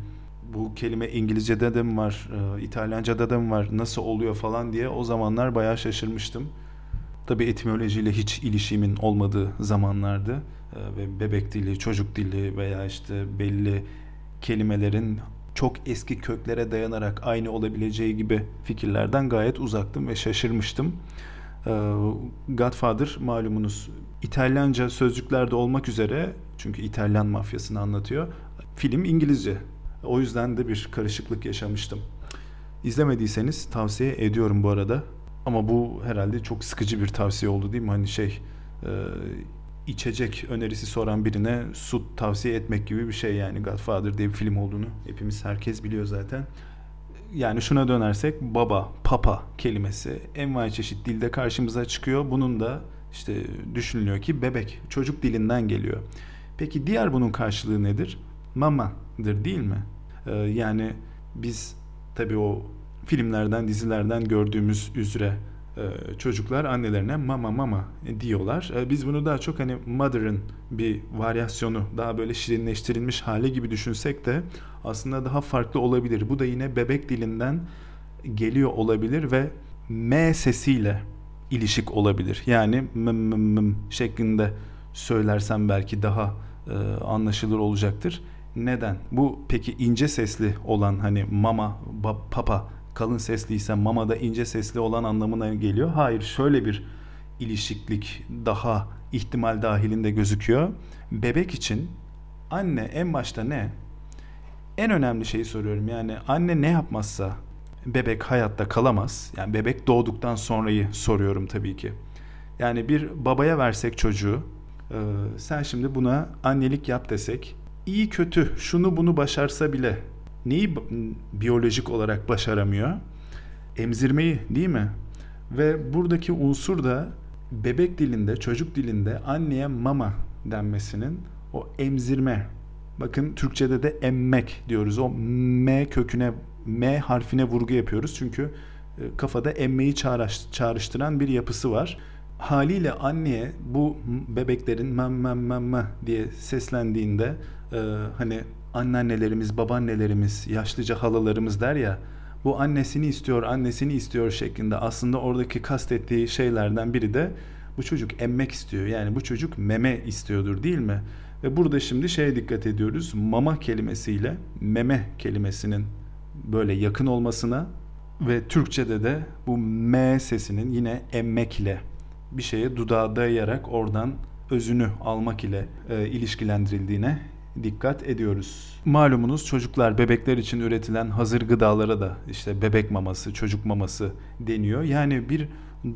bu kelime İngilizce'de de mi var, İtalyanca'da da mı var, nasıl oluyor falan diye o zamanlar bayağı şaşırmıştım. Tabi etimolojiyle hiç ilişimin olmadığı zamanlardı ve bebek dili, çocuk dili veya işte belli kelimelerin çok eski köklere dayanarak aynı olabileceği gibi fikirlerden gayet uzaktım ve şaşırmıştım. Ee, Godfather malumunuz İtalyanca sözcüklerde olmak üzere çünkü İtalyan mafyasını anlatıyor. Film İngilizce. O yüzden de bir karışıklık yaşamıştım. İzlemediyseniz tavsiye ediyorum bu arada. Ama bu herhalde çok sıkıcı bir tavsiye oldu değil mi? Hani şey e, içecek önerisi soran birine su tavsiye etmek gibi bir şey yani Godfather diye bir film olduğunu hepimiz herkes biliyor zaten. Yani şuna dönersek baba, papa kelimesi envai çeşit dilde karşımıza çıkıyor. Bunun da işte düşünülüyor ki bebek, çocuk dilinden geliyor. Peki diğer bunun karşılığı nedir? Mamadır değil mi? Ee, yani biz tabii o filmlerden, dizilerden gördüğümüz üzere çocuklar annelerine mama mama diyorlar. E, biz bunu daha çok hani mother'ın bir varyasyonu, daha böyle şirinleştirilmiş hali gibi düşünsek de aslında daha farklı olabilir. Bu da yine bebek dilinden geliyor olabilir ve M sesiyle ilişik olabilir. Yani m m m şeklinde söylersem belki daha e, anlaşılır olacaktır. Neden? Bu peki ince sesli olan hani mama, papa kalın sesliyse mama da ince sesli olan anlamına geliyor. Hayır şöyle bir ilişiklik daha ihtimal dahilinde gözüküyor. Bebek için anne en başta ne? En önemli şeyi soruyorum yani anne ne yapmazsa bebek hayatta kalamaz. Yani bebek doğduktan sonrayı soruyorum tabii ki. Yani bir babaya versek çocuğu, e, sen şimdi buna annelik yap desek, iyi kötü şunu bunu başarsa bile neyi biyolojik olarak başaramıyor? Emzirmeyi değil mi? Ve buradaki unsur da bebek dilinde, çocuk dilinde anneye mama denmesinin o emzirme. Bakın Türkçede de emmek diyoruz. O M köküne, M harfine vurgu yapıyoruz. Çünkü e, kafada emmeyi çağrıştıran bir yapısı var. Haliyle anneye bu bebeklerin mem mem mem diye seslendiğinde e, hani anneannelerimiz, babaannelerimiz, yaşlıca halalarımız der ya bu annesini istiyor, annesini istiyor şeklinde aslında oradaki kastettiği şeylerden biri de bu çocuk emmek istiyor. Yani bu çocuk meme istiyordur değil mi? Ve burada şimdi şeye dikkat ediyoruz. Mama kelimesiyle meme kelimesinin böyle yakın olmasına ve Türkçede de bu M sesinin yine emmek ile bir şeye dudağa dayayarak oradan özünü almak ile e, ilişkilendirildiğine dikkat ediyoruz. Malumunuz çocuklar, bebekler için üretilen hazır gıdalara da işte bebek maması, çocuk maması deniyor. Yani bir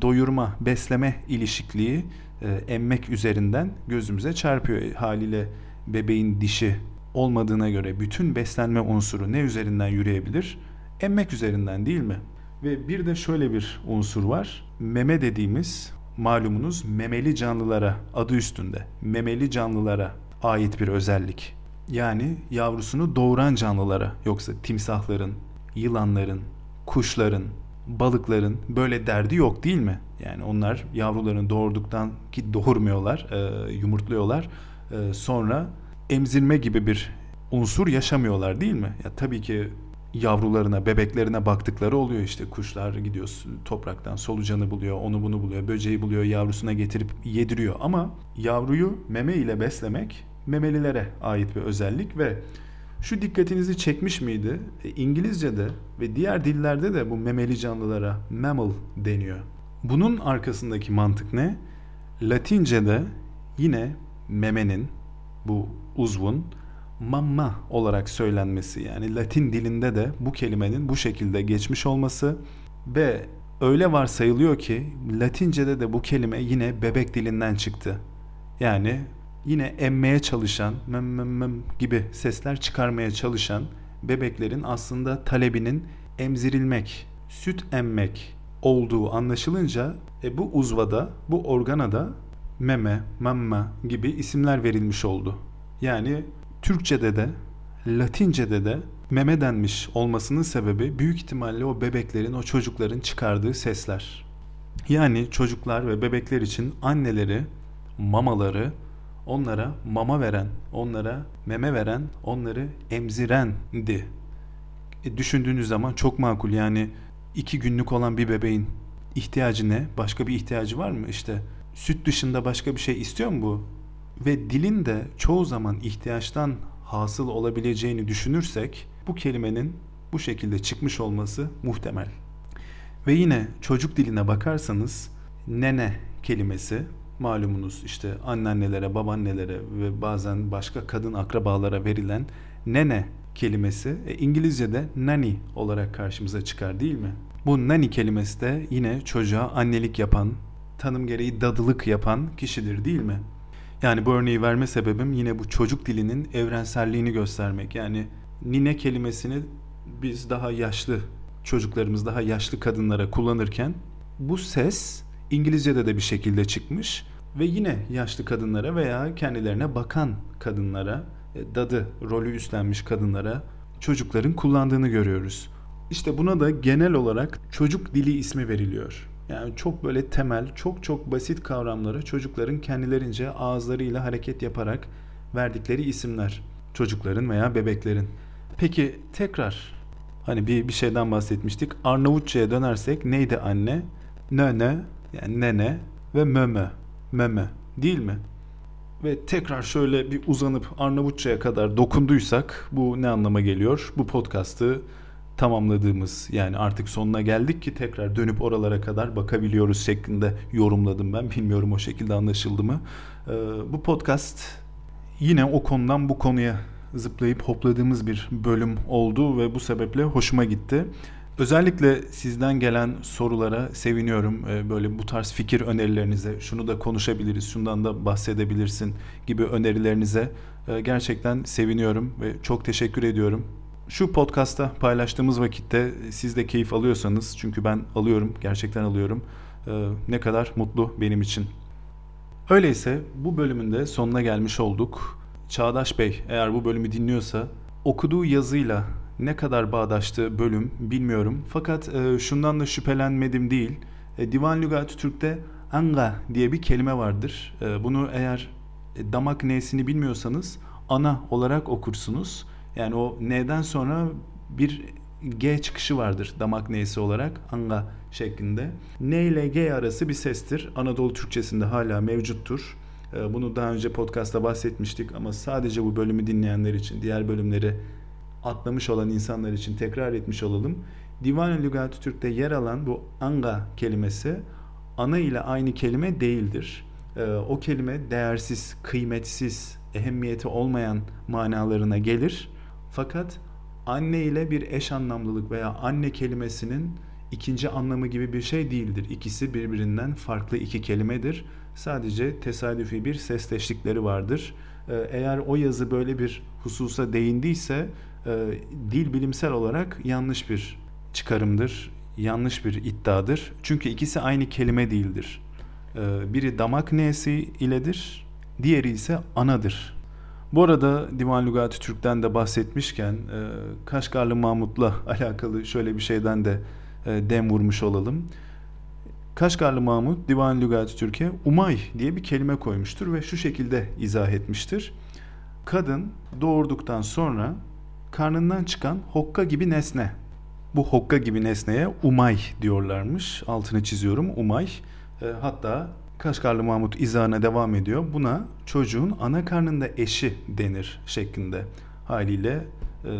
doyurma, besleme ilişikliği e, emmek üzerinden gözümüze çarpıyor. Haliyle bebeğin dişi olmadığına göre bütün beslenme unsuru ne üzerinden yürüyebilir? Emmek üzerinden değil mi? Ve bir de şöyle bir unsur var. Meme dediğimiz malumunuz memeli canlılara adı üstünde memeli canlılara ait bir özellik. Yani yavrusunu doğuran canlılara yoksa timsahların, yılanların, kuşların, balıkların böyle derdi yok değil mi? Yani onlar yavrularını doğurduktan ki doğurmuyorlar, e, yumurtluyorlar. E, sonra emzirme gibi bir unsur yaşamıyorlar değil mi? Ya tabii ki yavrularına, bebeklerine baktıkları oluyor işte kuşlar gidiyor topraktan solucanı buluyor, onu bunu buluyor, böceği buluyor, yavrusuna getirip yediriyor. Ama yavruyu meme ile beslemek memelilere ait bir özellik ve şu dikkatinizi çekmiş miydi? E, İngilizce'de ve diğer dillerde de bu memeli canlılara mammal deniyor. Bunun arkasındaki mantık ne? Latince'de yine memenin bu uzvun mamma olarak söylenmesi yani Latin dilinde de bu kelimenin bu şekilde geçmiş olması ve öyle varsayılıyor ki Latince'de de bu kelime yine bebek dilinden çıktı. Yani yine emmeye çalışan mem mem mem gibi sesler çıkarmaya çalışan bebeklerin aslında talebinin emzirilmek, süt emmek olduğu anlaşılınca e, bu uzvada, bu organa da meme, mamma gibi isimler verilmiş oldu. Yani Türkçe'de de Latince'de de meme denmiş olmasının sebebi büyük ihtimalle o bebeklerin, o çocukların çıkardığı sesler. Yani çocuklar ve bebekler için anneleri, mamaları onlara mama veren, onlara meme veren, onları emzirendi. E, düşündüğünüz zaman çok makul yani iki günlük olan bir bebeğin ihtiyacı ne? Başka bir ihtiyacı var mı? İşte süt dışında başka bir şey istiyor mu bu? Ve dilin de çoğu zaman ihtiyaçtan hasıl olabileceğini düşünürsek bu kelimenin bu şekilde çıkmış olması muhtemel. Ve yine çocuk diline bakarsanız nene kelimesi malumunuz işte anneannelere, babaannelere ve bazen başka kadın akrabalara verilen nene kelimesi e, İngilizce'de nanny olarak karşımıza çıkar değil mi? Bu nanny kelimesi de yine çocuğa annelik yapan, tanım gereği dadılık yapan kişidir değil mi? Yani bu örneği verme sebebim yine bu çocuk dilinin evrenselliğini göstermek. Yani nine kelimesini biz daha yaşlı çocuklarımız daha yaşlı kadınlara kullanırken bu ses İngilizce'de de bir şekilde çıkmış ve yine yaşlı kadınlara veya kendilerine bakan kadınlara, e, dadı rolü üstlenmiş kadınlara çocukların kullandığını görüyoruz. İşte buna da genel olarak çocuk dili ismi veriliyor. Yani çok böyle temel, çok çok basit kavramları çocukların kendilerince ağızlarıyla hareket yaparak verdikleri isimler. Çocukların veya bebeklerin. Peki tekrar hani bir bir şeyden bahsetmiştik. Arnavutça'ya dönersek neydi anne? Nene yani nene ve mömö. Meme değil mi? Ve tekrar şöyle bir uzanıp Arnavutça'ya kadar dokunduysak bu ne anlama geliyor? Bu podcast'ı tamamladığımız yani artık sonuna geldik ki tekrar dönüp oralara kadar bakabiliyoruz şeklinde yorumladım ben. Bilmiyorum o şekilde anlaşıldı mı? Ee, bu podcast yine o konudan bu konuya zıplayıp hopladığımız bir bölüm oldu ve bu sebeple hoşuma gitti. Özellikle sizden gelen sorulara seviniyorum. Ee, böyle bu tarz fikir önerilerinize, şunu da konuşabiliriz, şundan da bahsedebilirsin gibi önerilerinize e, gerçekten seviniyorum ve çok teşekkür ediyorum. Şu podcast'ta paylaştığımız vakitte siz de keyif alıyorsanız, çünkü ben alıyorum, gerçekten alıyorum. E, ne kadar mutlu benim için. Öyleyse bu bölümün de sonuna gelmiş olduk. Çağdaş Bey eğer bu bölümü dinliyorsa okuduğu yazıyla ne kadar bağdaştı bölüm bilmiyorum. Fakat e, şundan da şüphelenmedim değil. E, Divan Lügatü Türk'te anga diye bir kelime vardır. E, bunu eğer e, damak n'sini bilmiyorsanız ana olarak okursunuz. Yani o n'den sonra bir G çıkışı vardır damak n'si olarak anga şeklinde. N ile G arası bir sestir. Anadolu Türkçesinde hala mevcuttur. E, bunu daha önce podcast'ta bahsetmiştik ama sadece bu bölümü dinleyenler için diğer bölümleri atlamış olan insanlar için tekrar etmiş olalım. Divan-ı Lügat-ı Türk'te yer alan bu anga kelimesi ana ile aynı kelime değildir. Ee, o kelime değersiz, kıymetsiz, ehemmiyeti olmayan manalarına gelir. Fakat anne ile bir eş anlamlılık veya anne kelimesinin ikinci anlamı gibi bir şey değildir. İkisi birbirinden farklı iki kelimedir. Sadece tesadüfi bir sesleştikleri vardır. Ee, eğer o yazı böyle bir hususa değindiyse e, dil bilimsel olarak yanlış bir çıkarımdır, yanlış bir iddiadır. Çünkü ikisi aynı kelime değildir. E, biri damak n'si iledir, diğeri ise anadır. Bu arada Divan Lügati Türk'ten de bahsetmişken e, Kaşgarlı Mahmut'la alakalı şöyle bir şeyden de e, dem vurmuş olalım. Kaşgarlı Mahmut Divan Lügati Türk'e umay diye bir kelime koymuştur ve şu şekilde izah etmiştir. Kadın doğurduktan sonra karnından çıkan hokka gibi nesne. Bu hokka gibi nesneye umay diyorlarmış. Altını çiziyorum umay. E, hatta Kaşgarlı Mahmut izahına devam ediyor. Buna çocuğun ana karnında eşi denir şeklinde. Haliyle e,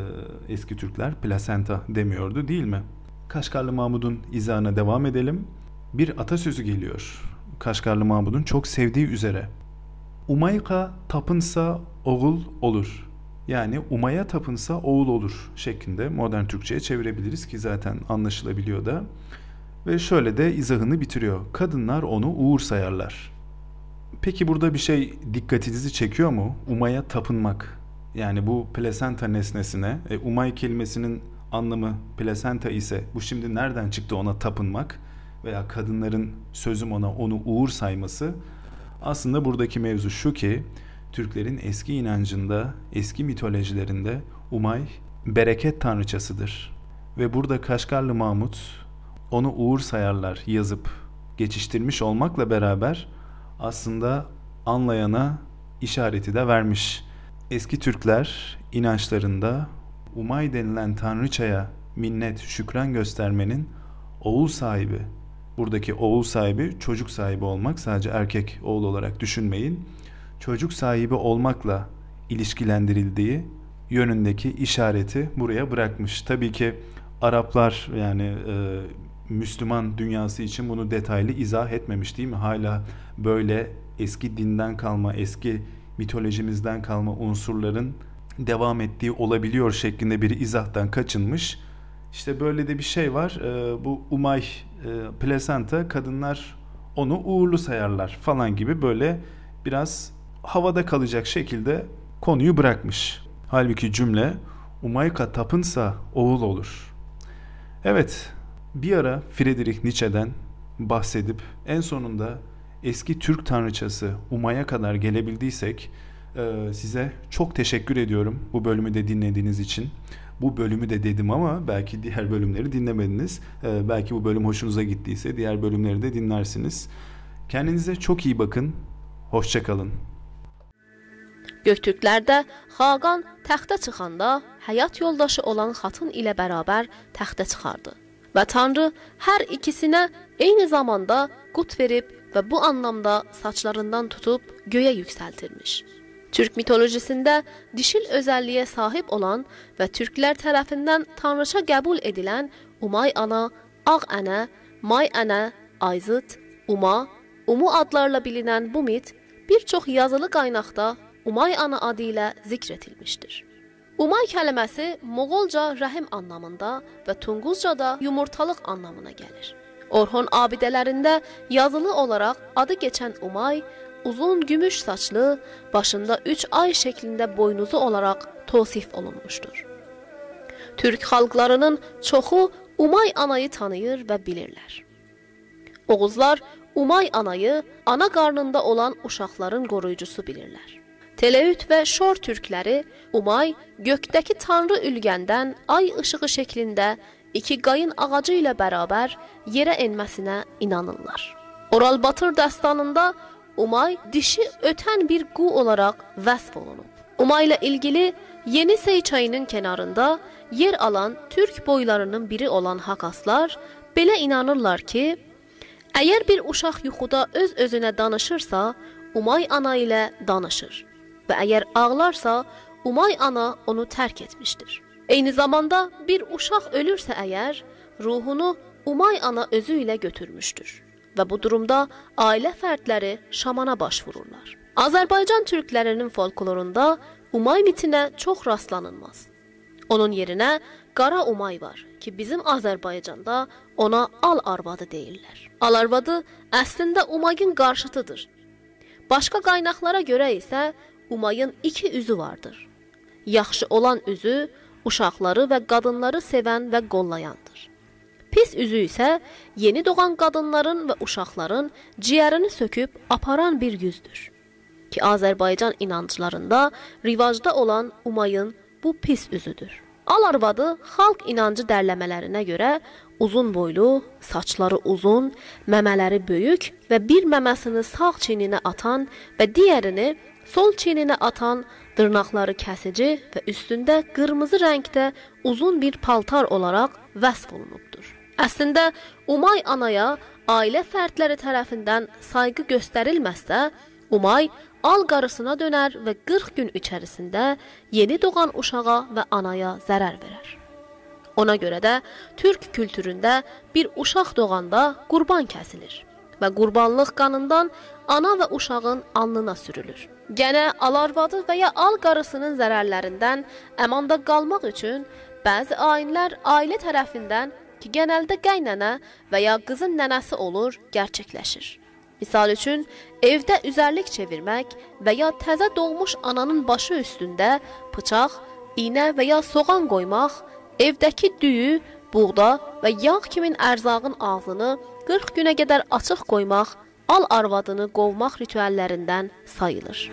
eski Türkler plasenta demiyordu değil mi? Kaşgarlı Mahmud'un izahına devam edelim. Bir atasözü geliyor. Kaşgarlı Mahmud'un çok sevdiği üzere. Umayka tapınsa oğul olur. Yani umaya tapınsa oğul olur şeklinde modern Türkçe'ye çevirebiliriz ki zaten anlaşılabiliyor da. Ve şöyle de izahını bitiriyor. Kadınlar onu uğur sayarlar. Peki burada bir şey dikkatinizi çekiyor mu? Umaya tapınmak. Yani bu plasenta nesnesine, e, umay kelimesinin anlamı plasenta ise bu şimdi nereden çıktı ona tapınmak veya kadınların sözüm ona onu uğur sayması? Aslında buradaki mevzu şu ki Türklerin eski inancında, eski mitolojilerinde Umay bereket tanrıçasıdır. Ve burada Kaşgarlı Mahmut onu uğur sayarlar yazıp geçiştirmiş olmakla beraber aslında anlayana işareti de vermiş. Eski Türkler inançlarında Umay denilen tanrıçaya minnet, şükran göstermenin oğul sahibi, buradaki oğul sahibi çocuk sahibi olmak sadece erkek oğul olarak düşünmeyin çocuk sahibi olmakla ilişkilendirildiği yönündeki işareti buraya bırakmış. Tabii ki Araplar yani e, Müslüman dünyası için bunu detaylı izah etmemiş değil mi? Hala böyle eski dinden kalma, eski mitolojimizden kalma unsurların devam ettiği olabiliyor şeklinde bir izahtan kaçınmış. İşte böyle de bir şey var. E, bu umay e, plasenta kadınlar onu uğurlu sayarlar falan gibi böyle biraz havada kalacak şekilde konuyu bırakmış. Halbuki cümle Umayka tapınsa oğul olur. Evet, bir ara Friedrich Nietzsche'den bahsedip en sonunda eski Türk tanrıçası Umay'a kadar gelebildiysek e, size çok teşekkür ediyorum bu bölümü de dinlediğiniz için. Bu bölümü de dedim ama belki diğer bölümleri dinlemediniz. E, belki bu bölüm hoşunuza gittiyse diğer bölümleri de dinlersiniz. Kendinize çok iyi bakın. Hoşçakalın. Göktürklərdə Xaqan təxtə çıxanda həyat yoldaşı olan xatın ilə bərabər təxtə çıxardı və Tanrı hər ikisinə eyni zamanda qut verib və bu anlamda saçlarından tutub göyə yüksəltirmiş. Türk mitolojisində dişil özəlliyə sahib olan və türklər tərəfindən tanrıça qəbul edilən Umay ana, Ağ ənə, May ənə, Ayzıt, Uma, Umu adlarla bilinən bu mit bir çox yazılı qaynaqda Umay ana adı ilə zikr edilmişdir. Umay kəlməsi Moğolca rəhim anlamında və Tunquzcada yumurtalıq anlamına gəlir. Orhon abidələrində yazılı olaraq adı keçən Umay uzun gümüş saçlı, başında 3 ay şəklində boynuzu olaraq tosif olunmuşdur. Türk xalqlarının çoxu Umay anayı tanıyır və bilirlər. Oğuzlar Umay anayı ana qarnında olan uşaqların qoruyucusu bilirlər. Teleüt və Şor türkləri Umay gökdəki tanrı ülgəndən ay işığı şəklində iki qayın ağacı ilə bərabər yerə enməsinə inanırlar. Oral Batır dastanında Umay dişi ötən bir qu olaraq vəsf olunub. Umay ilə ilgili Yeni Sey çayının kənarında yer alan türk boylarının biri olan Hakaslar belə inanırlar ki, əgər bir uşaq yuxuda öz-özünə danışırsa, Umay ana ilə danışır və əgər ağlarsa, Umay ana onu tərk etmişdir. Eyni zamanda bir uşaq ölürsə əgər, ruhunu Umay ana özü ilə götürmüşdür və bu durumda ailə fərdləri şamana başvururlar. Azərbaycan türklərinin folklorunda Umay mitinə çox rastlanılmaz. Onun yerinə Qara Umay var ki, bizim Azərbaycanda ona al arvadı deyirlər. Al arvadı əslində Umayın qarşıtıdır. Başqa qaynaqlara görə isə Umayın iki üzü vardır. Yaxşı olan üzü uşaqları və qadınları sevən və qollayandır. Pis üzü isə yeni doğan qadınların və uşaqların ciyərini söküb aparan bir yüzdür. Ki Azərbaycan inanclarında rivajda olan Umayın bu pis üzüdür. Al arvadı xalq inancı dərləmələrinə görə uzun boylu, saçları uzun, məmələri böyük və bir məməsini sağ çiyninə atan və digərini sol çiyninə atan, dırnaqları kəsici və üstündə qırmızı rəngdə uzun bir paltar olaraq vəsf olunubdur. Əslində Umay anaya ailə fərdləri tərəfindən sayğı göstərilməsə, Umay al qarısına dönər və 40 gün içərisində yeni doğan uşağa və anaya zərər verər. Ona görə də türk kültüründə bir uşaq doğanda qurban kəsilir və qurbanlıq qanından ana və uşağın alnına sürülür. Gənə alarvadı və ya al qarısının zərərlərindən əmanda qalmaq üçün bəzi ayinlər ailə tərəfindən ki, genəldə qaynana və ya qızın nənəsi olur, gerçəkləşir. Misal üçün, evdə üzərlik çevirmək və ya təzə doğmuş ananın başı üstündə bıçaq, iynə və ya soğan qoymaq, evdəki düyü, buğda və yağ kimi ərzağın ağzını 40 günə qədər açıq qoymaq al arvadını qovmaq ritüəllərindən sayılır.